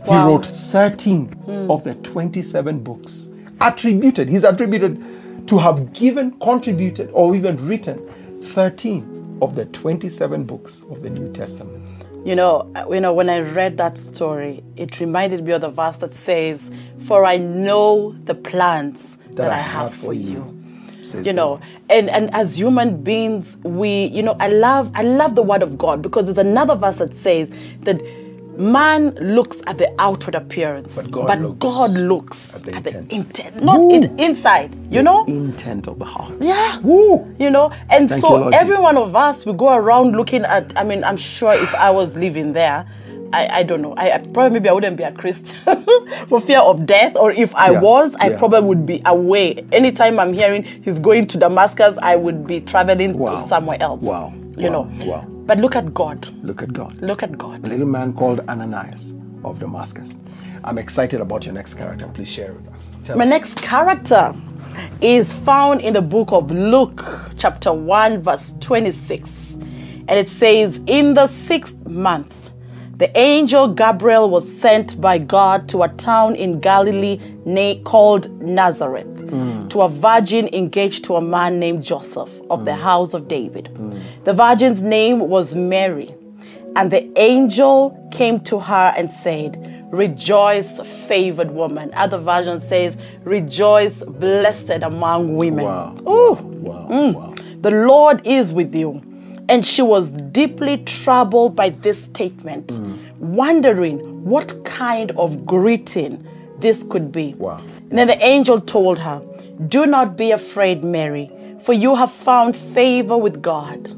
He wrote 13 of the 27 books attributed, he's attributed to have given, contributed, or even written 13 of the 27 books of the New Testament. You know, you know, when I read that story, it reminded me of the verse that says, "For I know the plans that, I have for you." You the know, and and as human beings, we, you know, I love I love the word of God because there's another verse that says that man looks at the outward appearance, But God looks God looks at the at the intent. intent, not in, inside. You know, intent of the heart. yeah. Woo. You know, and Thank so you, every one of us, we go around looking at, I mean, I'm sure if I was living there, I, I don't know, I, I probably maybe I wouldn't be a Christian for fear of death, or if I Yeah, was, I yeah. probably would be away. Anytime I'm hearing he's going to Damascus, I would be traveling Wow. to somewhere else. Wow. You Wow. know. Wow. But look at God. Look at God. Look at God. A little man called Ananias of Damascus. I'm excited about your next character. Please share with us. Tell My us. next character is found in the book of Luke, chapter 1, verse 26. And it says, In the sixth month, the angel Gabriel was sent by God to a town in Galilee na- called Nazareth hmm. to a virgin engaged to a man named Joseph of the hmm. house of David. Hmm. The virgin's name was Mary. And the angel came to her and said, Rejoice, favored woman. Other version says, Rejoice, blessed among women. Wow. Ooh, Wow. Mm. Wow. the Lord is with you. And she was deeply troubled by this statement, wondering what kind of greeting this could be. Wow. And then the angel told her, Do not be afraid, Mary, for you have found favor with God.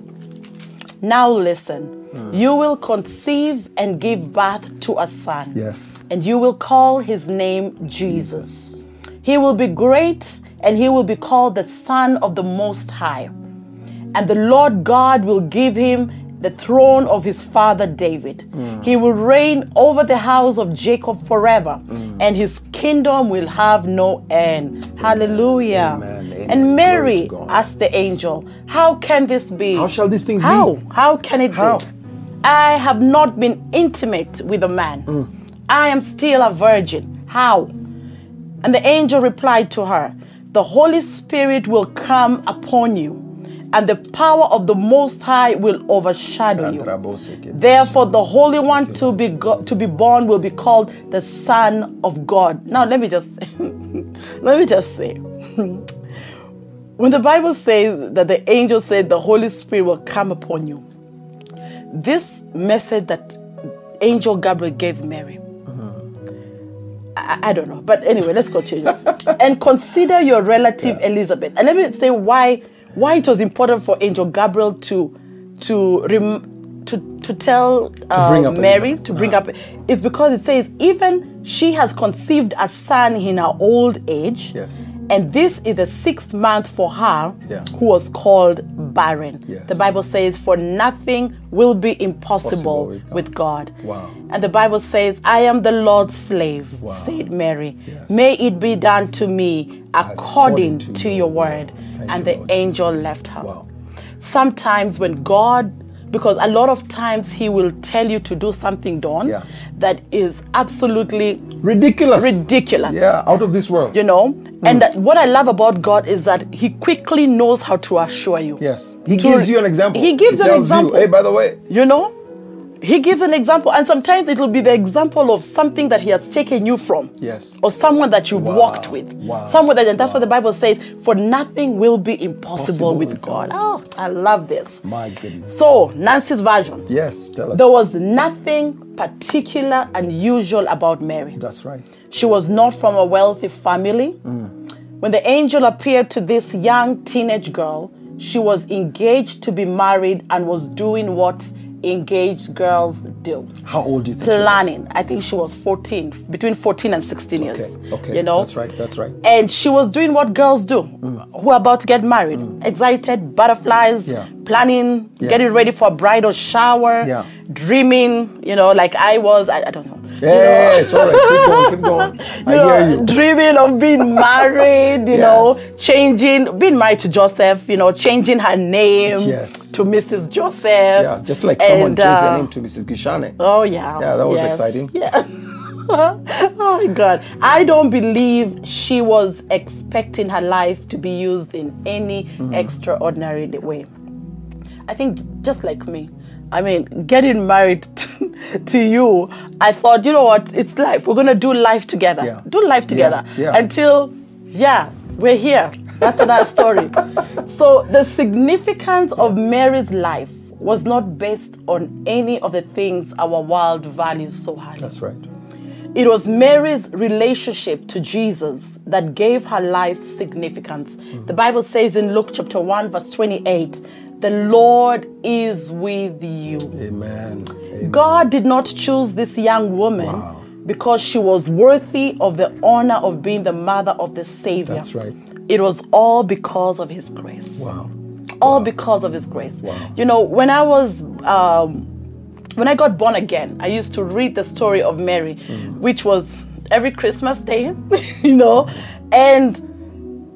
Now listen, you will conceive and give birth to a son. Yes. And you will call his name Jesus. He will be great and he will be called the Son of the Most High. And the Lord God will give him the throne of his father David. Mm. He will reign over the house of Jacob forever, mm. and his kingdom will have no end. Hallelujah. Amen. Amen. And Mary asked the angel, How can this be? How shall these things How? be? How can it How? be? I have not been intimate with a man. Mm. I am still a virgin. How? And the angel replied to her, The Holy Spirit will come upon you, and the power of the Most High will overshadow you. Therefore, the Holy One to be to be born will be called the Son of God. Now, let me just let me just say, when the Bible says that the angel said the Holy Spirit will come upon you, this message that angel Gabriel gave Mary. I, I don't know, but anyway, let's continue. and consider your relative Elizabeth. And let me say why why it was important for angel Gabriel to to rem, to to tell uh, up Mary to bring up it's because it says even she has conceived a son in her old age. Yes. And this is the sixth month for her, Yeah. who was called barren. Yes. The Bible says, For nothing will be impossible Possible with God. Wow. And the Bible says, I am the Lord's slave, Wow. said Mary. Yes. May it be done to me according, to, your word. Thank and you, the Lord angel Jesus. left her. Wow. Sometimes when God, because a lot of times He will tell you to do something done Yeah. That is absolutely Ridiculous. ridiculous Yeah, out of this world. you know hmm. and that, what i love about god is that he quickly knows how to assure you Yes. He To- gives you an example. he gives an tells example You, hey, by the way, you know he gives an example and sometimes it will be the example of something that he has taken you from Yes. or someone that you've Wow. walked with Wow. someone that and that's what the bible says for nothing will be impossible Possible with with god. God. oh i love this my goodness. so nancy's version Yes, tell us. there was nothing particular unusual about mary That's right. she was not from a wealthy family. Mm. When the angel appeared to this young teenage girl, she was engaged to be married and was doing what engaged girls do. How old do you think? Planning. I think she was 14, between 14 and 16 years. Okay, okay. You know? That's right, that's right. And she was doing what girls do mm. who are about to get married. Mm. Excited, butterflies, Yeah. planning, Yeah. getting ready for a bridal shower, Yeah. dreaming, you know, like I was. I, I don't know. Yeah, it's all right. Keep going, keep going. I know, hear you. dreaming of being married, you Yes. know, changing, being married to Joseph, you know, changing her name Yes. to Mrs. Joseph. Yeah, just like someone And, changed uh, their name to Mrs. Gichane. Oh yeah. Yeah, that was Yes. exciting. Yeah. oh my God. I don't believe she was expecting her life to be used in any Mm-hmm. extraordinary way. I think just like me. I mean, getting married to you, I thought, you know what, it's life. We're gonna do life together. Yeah. Do life together. yeah. Until, yeah, we're here. That's another story. So the significance of Mary's life was not based on any of the things our world values so highly. That's right. It was Mary's relationship to Jesus that gave her life significance. Mm. The Bible says in Luke chapter 1, verse 28, the Lord is with you. Amen. Amen. God did not choose this young woman Wow. because she was worthy of the honor of being the mother of the Savior. That's right. It was all because of His grace Wow. all because of his grace. Wow. You know, when I was um, when I got born again, I used to read the story of Mary, Mm. which was every Christmas day, you know, and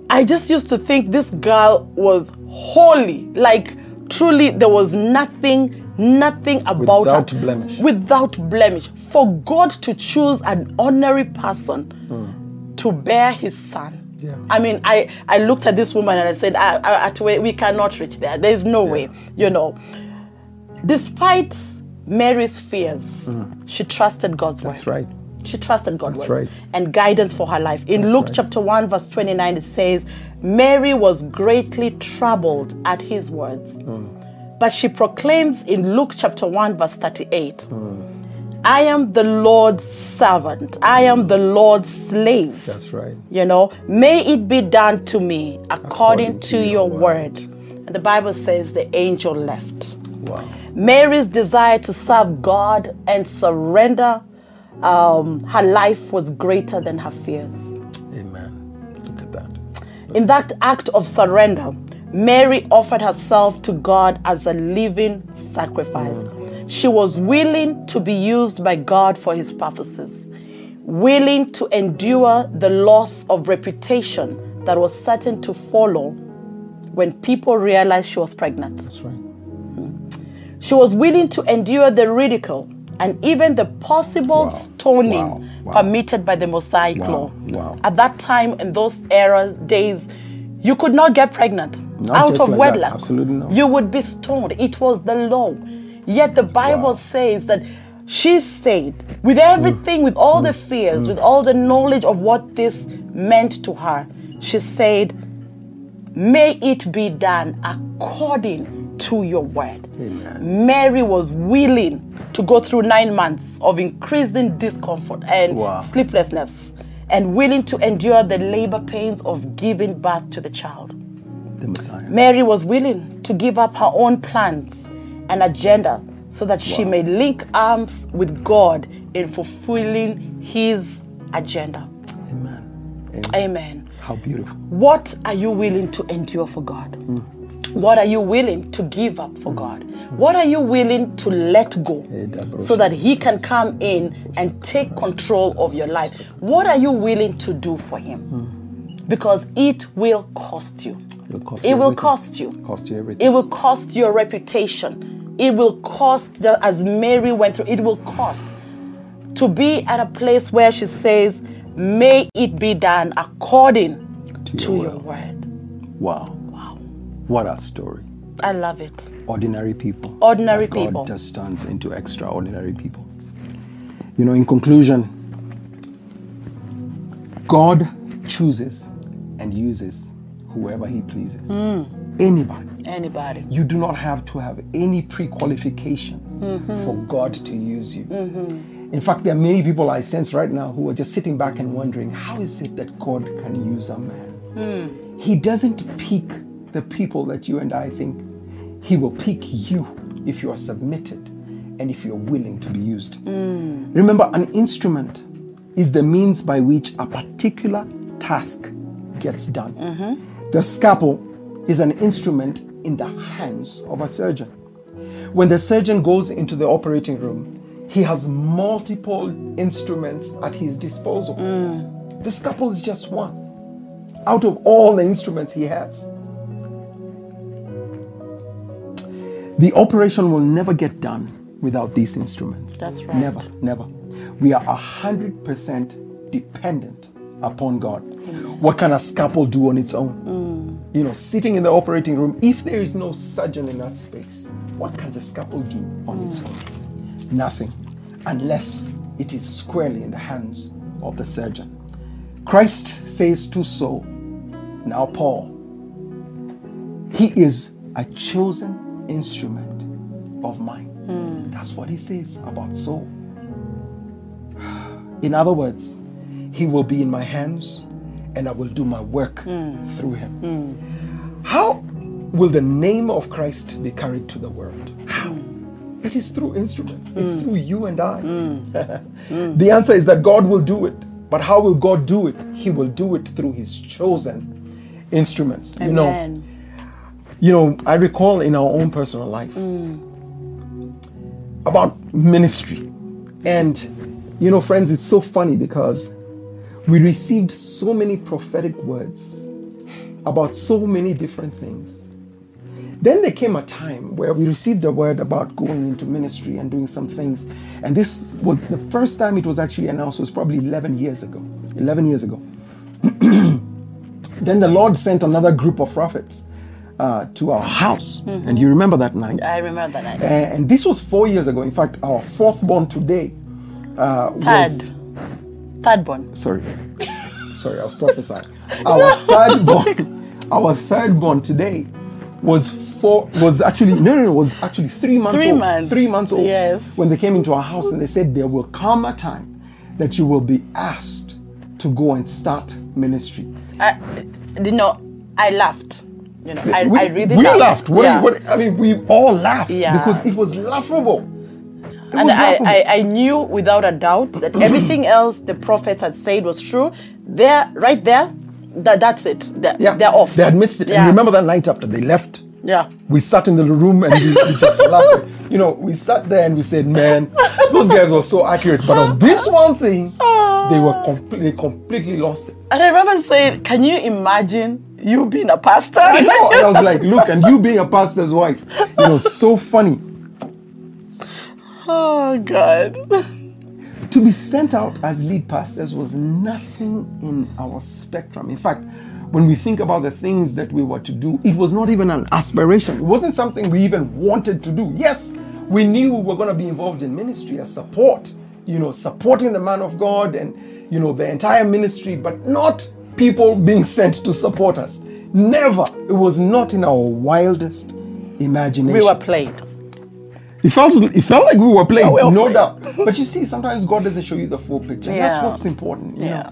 I just used to think this girl was holy, like truly there was nothing, nothing about Without her blemish. without blemish. For God to choose an ordinary person to bear His son. Yeah. I mean, I, I looked at this woman and I said, I, I, at way, we cannot reach there. There is no way, you know. Despite Mary's fears, mm. she trusted God's That's word. right. She trusted God's That's word right. and guidance for her life. In Luke right. chapter 1, verse 29, it says, Mary was greatly troubled at his words. Hmm. But she proclaims in Luke chapter 1, verse 38, Hmm. I am the Lord's servant. I am the Lord's slave. That's right. You know, may it be done to me according, According to, to your your word. And the Bible says the angel left. Wow. Mary's desire to serve God and surrender um, her life was greater than her fears. In that act of surrender, Mary offered herself to God as a living sacrifice. She was willing to be used by God for his purposes, willing to endure the loss of reputation that was certain to follow when people realized she was pregnant. That's right. Hmm. She was willing to endure the ridicule and even the possible Wow. stoning Wow. Wow. permitted by the Mosaic law. Wow. At that time, in those era days, you could not get pregnant Not out of like wedlock. Absolutely not. You would be stoned. It was the law. Yet the Bible says that she said, with everything, with all Mm. the fears, with all the knowledge of what this meant to her, she said, May it be done according to your word. Amen. Mary was willing to go through nine months of increasing discomfort and Wow. sleeplessness and willing to endure the labor pains of giving birth to the child. The Messiah. Mary was willing to give up her own plans and agenda so that she may link arms with God in fulfilling his agenda. Amen. Amen. Amen. How beautiful. What are you willing to endure for God? Mm. What are you willing to give up for God? What are you willing to let go so that He can come in and take control of your life? What are you willing to do for Him? Because it will cost you. It will cost It you will everything. cost you. Cost you everything. It will cost your reputation. It will cost, the- as Mary went through, it will cost to be at a place where she says, May it be done according To to, your your word. Wow. What a story. I love it. Ordinary people. Ordinary God people. just turns into extraordinary people. You know, in conclusion, God chooses and uses whoever He pleases. Hmm. Anybody. Anybody. You do not have to have any pre qualifications Mm-hmm. for God to use you. In fact, there are many people I sense right now who are just sitting back and wondering how is it that God can use a man? Hmm. He doesn't pick the people that you and I think. He will pick you if you are submitted and if you're willing to be used. Hmm. Remember, an instrument is the means by which a particular task gets done. Mm-hmm. The scalpel is an instrument in the hands of a surgeon. When the surgeon goes into the operating room, He has multiple instruments at his disposal. The scalpel is just one out of all the instruments he has. The operation will never get done without these instruments. That's right. Never, never. We are 100% dependent upon God. What can a scalpel do on its own? Mm. You know, sitting in the operating room, if there is no surgeon in that space, what can the scalpel do on its mm. own? Nothing, unless it is squarely in the hands of the surgeon. Christ says to Saul, now Paul, he is a chosen instrument of mine. Hmm. That's what he says about Saul. In other words, he will be in my hands and I will do my work hmm. through him. Hmm. How will the name of Christ be carried to the world? How? It is through instruments, it's through you and I. the answer is that God will do it. But how will God do it? He will do it through his chosen instruments. You know, Amen. You know, I recall in our own personal life mm. about ministry. And, you know, friends, it's so funny because we received so many prophetic words about so many different things. Then there came a time where we received a word about going into ministry and doing some things. And this was the first time it was actually announced was probably 11 years ago. 11 years ago. then the Lord sent another group of prophets uh, to our house. And you remember that night? I remember that night. Uh, and this was four years ago. In fact, our fourth born today uh, Third. was. Third born. Sorry, sorry, I was prophesying. Our third born, our third born today was four. Was actually no, no, no. Was actually three months Three old. months. Three months old. Yes. When they came into our house and they said there will come a time that you will be asked to go and start ministry. I, you know, I laughed. You know, I, we, I really we laughed. laughed. What, Yeah. what, I mean, we all laughed Yeah. because it was laughable. It and was I, laughable. I, I knew without a doubt that everything else the prophets had said was true. There, right there, that, that's it. They're, Yeah, they're off. They had missed it. Yeah. And remember that night after they left? Yeah. We sat in the room and we, we just laughed. You know, we sat there and we said, man, those guys were so accurate. But on this one thing, they were ah. completely, they completely lost it. And I remember saying, "Can you imagine you being a pastor?" I know. And I was like, look, and you being a pastor's wife, you know, so funny. oh God. To be sent out as lead pastors was nothing in our spectrum. In fact, when we think about the things that we were to do, it was not even an aspiration. It wasn't something we even wanted to do. Yes, we knew we were going to be involved in ministry as support, you know, supporting the man of God and, you know, the entire ministry, but not people being sent to support us. Never. It was not in our wildest imagination. We were played. It felt it felt like we were playing, we no playing. doubt. But you see, sometimes God doesn't show you the full picture. That's what's important. You Yeah. know,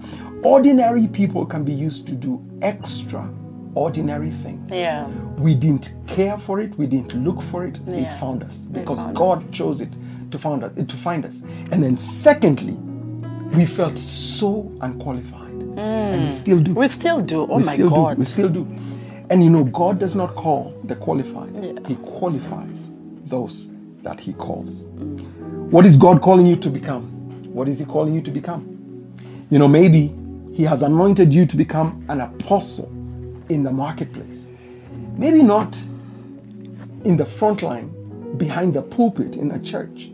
ordinary people can be used to do extraordinary things. Yeah. We didn't care for it. We didn't look for it. It found us because found God us. chose it to find us. To find us. And then, secondly, we felt so unqualified, and we mm. still do. We still do. Oh we my God. do. We still do. And you know, God does not call the qualified. Yeah. He qualifies those that He calls. What is God calling you to become? What is He calling you to become? You know, maybe He has anointed you to become an apostle in the marketplace. Maybe not in the front line, behind the pulpit in a church,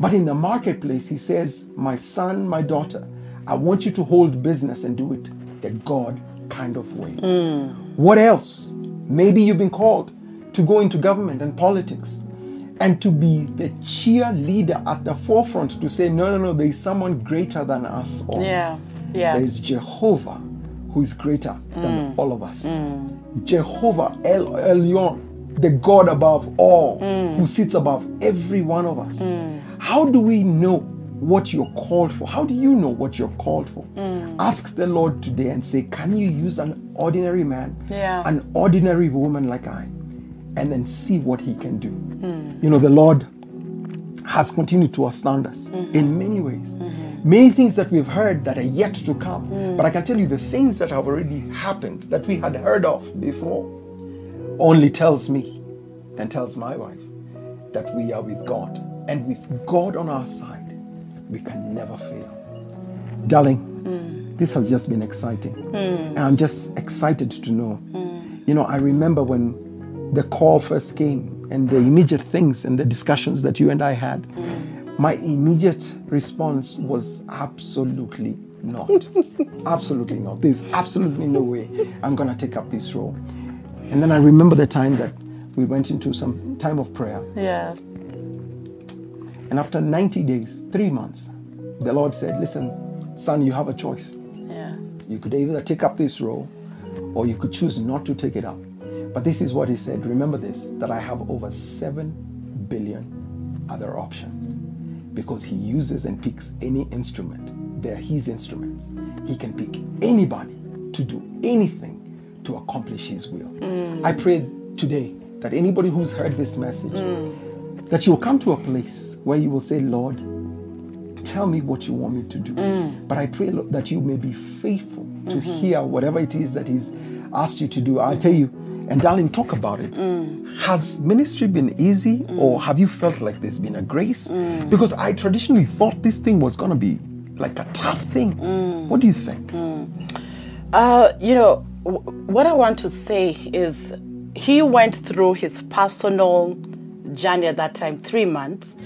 but in the marketplace, He says, My son, my daughter, I want you to hold business and do it the God kind of way. Hmm. What else? Maybe you've been called to go into government and politics and to be the cheerleader at the forefront to say, no, no, no, there is someone greater than us all. Yeah. Yeah. There is Jehovah who is greater than hmm. all of us. Hmm. Jehovah El Elyon, the God above all, who sits above every one of us. How do we know what you're called for? How do you know what you're called for? Mm. Ask the Lord today and say, Can you use an ordinary man, Yeah. an ordinary woman like I, and then see what he can do? Mm. You know, the Lord has continued to astound us mm-hmm. in many ways. Mm-hmm. Many things that we've heard that are yet to come. Mm. But I can tell you the things that have already happened that we had heard of before only tells me and tells my wife that we are with God And with God on our side, we can never fail. Darling, this has just been exciting. Hmm. And I'm just excited to know. You know, I remember when the call first came and the immediate things and the discussions that you and I had, hmm. my immediate response was absolutely not. absolutely not. There's absolutely no way I'm going to take up this role. And then I remember the time that we went into some time of prayer. Yeah. And after 90 days, three months, the Lord said, Listen, son, you have a choice. Yeah. You could either take up this role or you could choose not to take it up. But this is what he said. Remember this that I have over 7 billion other options because he uses and picks any instrument. They're his instruments. He can pick anybody to do anything to accomplish his will. Mm. I pray today that anybody who's heard this message, mm. That you'll come to a place where you will say, Lord, tell me what you want me to do. Mm. But I pray Lord, that you may be faithful to mm-hmm. hear whatever it is that He's asked you to do. I'll tell you, and darling, talk about it. Mm. Has ministry been easy, mm. or have you felt like there's been a grace? Because I traditionally thought this thing was going to be like a tough thing. What do you think? Uh, you know, w- what I want to say is he went through his personal journey at that time, three months,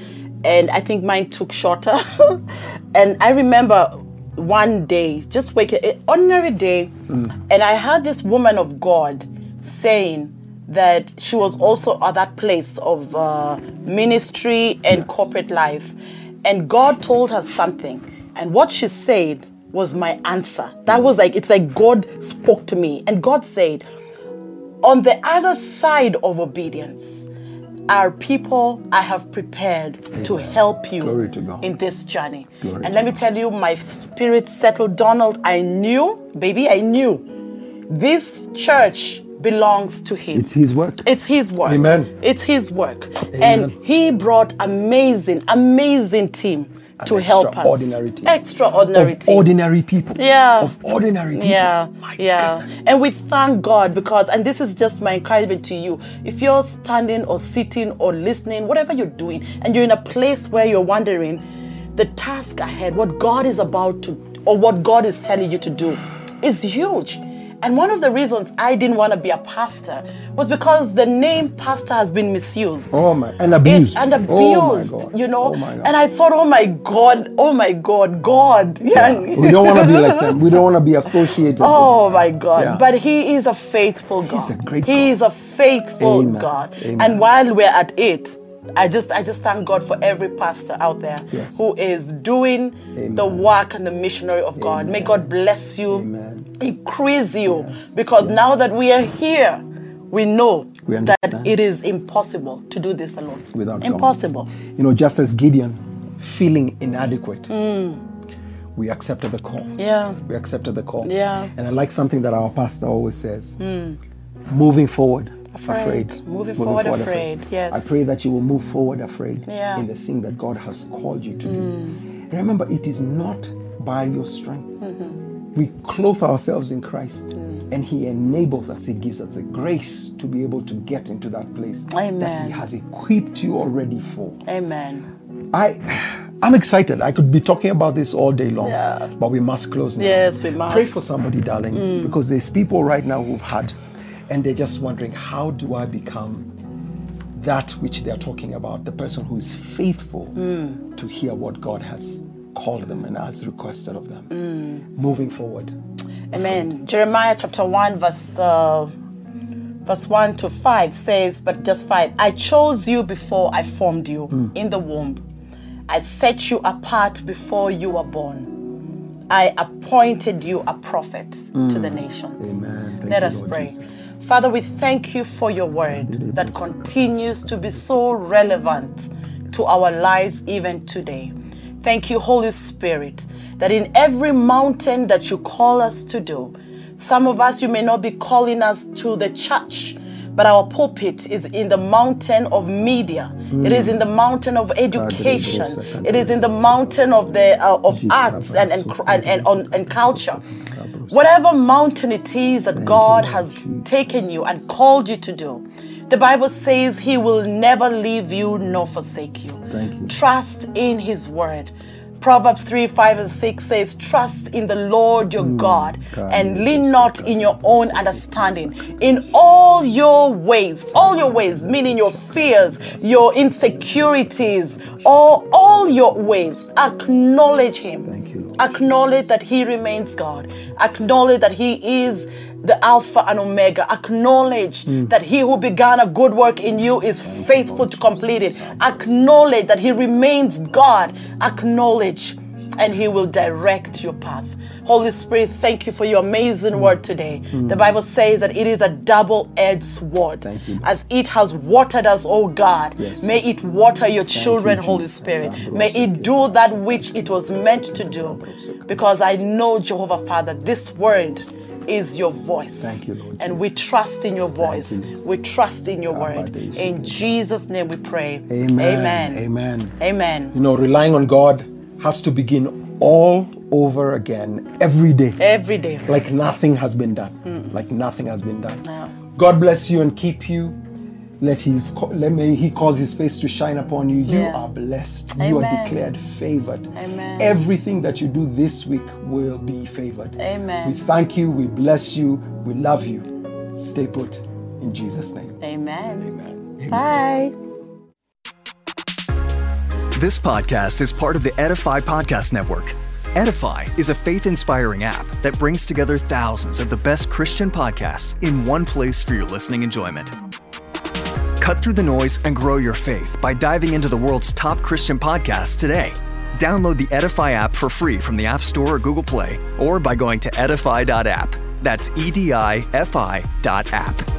and I think mine took shorter. and I remember one day, just waking, an ordinary day, and I heard this woman of God saying that she was also at that place of uh, ministry and corporate life. And God told her something. And what she said was my answer. That was like, it's like God spoke to me. And God said, on the other side of obedience are people I have prepared to help you Glory to God. in this journey. Glory and to let me tell you, my spirit settled. Donald, I knew, baby, I knew this church belongs to him. It's His work. It's his work. Amen. It's his work. Amen. And he brought amazing, amazing team to help us. extraordinary of ordinary people. Yeah. Of ordinary people. Yeah, My yeah. goodness. And we thank God because, and this is just my encouragement to you. If you're standing or sitting or listening, whatever you're doing, and you're in a place where you're wondering the task ahead, what God is about to, or what God is telling you to do, is huge. And one of the reasons I didn't want to be a pastor was because the name pastor has been misused. Oh my, and abused. It- and oh abused, Oh you know. Oh. And I thought, oh my God, oh my God, God. Yeah. we don't want to be like them. We don't want to be associated. with Oh my God. Yeah. But He is a faithful God. He's a great God. He is a faithful Amen. God. Amen. And while we're at it, I just I just thank God for every pastor out there Yes. who is doing the work and the missionary of God. May God bless you, Amen. increase you, because now that we are here, we know We that it is impossible to do this alone. Without God. impossible. You know, just as Gideon feeling inadequate, we accepted the call. Mm. Yeah. We accepted the call. Yeah. And I like something that our pastor always says moving forward. Afraid. Moving forward afraid. Yes. I pray that you will move forward afraid Yeah. In the thing that God has called you to do. Remember, it is not by your strength. Mm-hmm. We clothe ourselves in Christ Hmm. and He enables us, He gives us the grace to be able to get into that place that He has equipped you already for. Amen. I I'm excited. I could be talking about this all day long. Yeah. But we must close now. Yes, we must. Pray for somebody, darling, because there's people right now who've had and they're just wondering, how do I become that which they're talking about, the person who is faithful mm. to hear what God has called them and has requested of them. Mm. Moving forward. Amen. Jeremiah chapter 1, verse uh, verse 1 to 5 says, but just 5 I chose you before I formed you mm. in the womb. I set you apart before you were born. I appointed you a prophet to the nations. Amen. Thank Let you, us Lord pray. Jesus. Father, we thank you for your word that continues to be so relevant to our lives even today. Thank you, Holy Spirit, that in every mountain that you call us to do, some of us, you may not be calling us to the church, but our pulpit is in the mountain of media. It is in the mountain of education. It is in the mountain of the uh, of arts and and, and, and, on- and culture. Whatever mountain it is that God has taken you and called you to do, the Bible says He will never leave you nor forsake you. Thank you. Trust in His word. Proverbs 3, 5, and 6 says, Trust in the Lord your hmm. God God, and lean not in your own understanding. In all your ways, all your ways, meaning your fears, your insecurities, all, all your ways, acknowledge Him. Thank you, Acknowledge that He remains God. Acknowledge that He is the Alpha and Omega. Acknowledge that He who began a good work in you is faithful to complete it. Acknowledge that He remains God. Acknowledge, and He will direct your path. Holy Spirit, thank you for your amazing word today. The Bible says that it is a double edged sword. Thank you. As it has watered us, oh God, Yes. may it water your children, Holy Spirit. May it do that which it was meant to do. Because I know, Jehovah Father, this word is your voice. Thank you, Lord And we trust in your voice. you. We trust in your word. In Jesus' name we pray. Amen. Amen. Amen. Amen. You know, relying on God has to begin all over again every day. Every day. Like nothing has been done. Like nothing has been done. No. God bless you and keep you. Let his let may he cause his face to shine upon you. You Yeah. are blessed. You are declared favored. Amen. Everything that you do this week will be favored. Amen. We thank you. We bless you. We love you. Stay put in Jesus' name. Amen. Amen. Bye. This podcast is part of the Edify Podcast Network. Edify is a faith inspiring app that brings together thousands of the best Christian podcasts in one place for your listening enjoyment. Cut through the noise and grow your faith by diving into the world's top Christian podcasts today. Download the Edify app for free from the App Store or Google Play, or by going to edify.app. That's E D I F I dot app.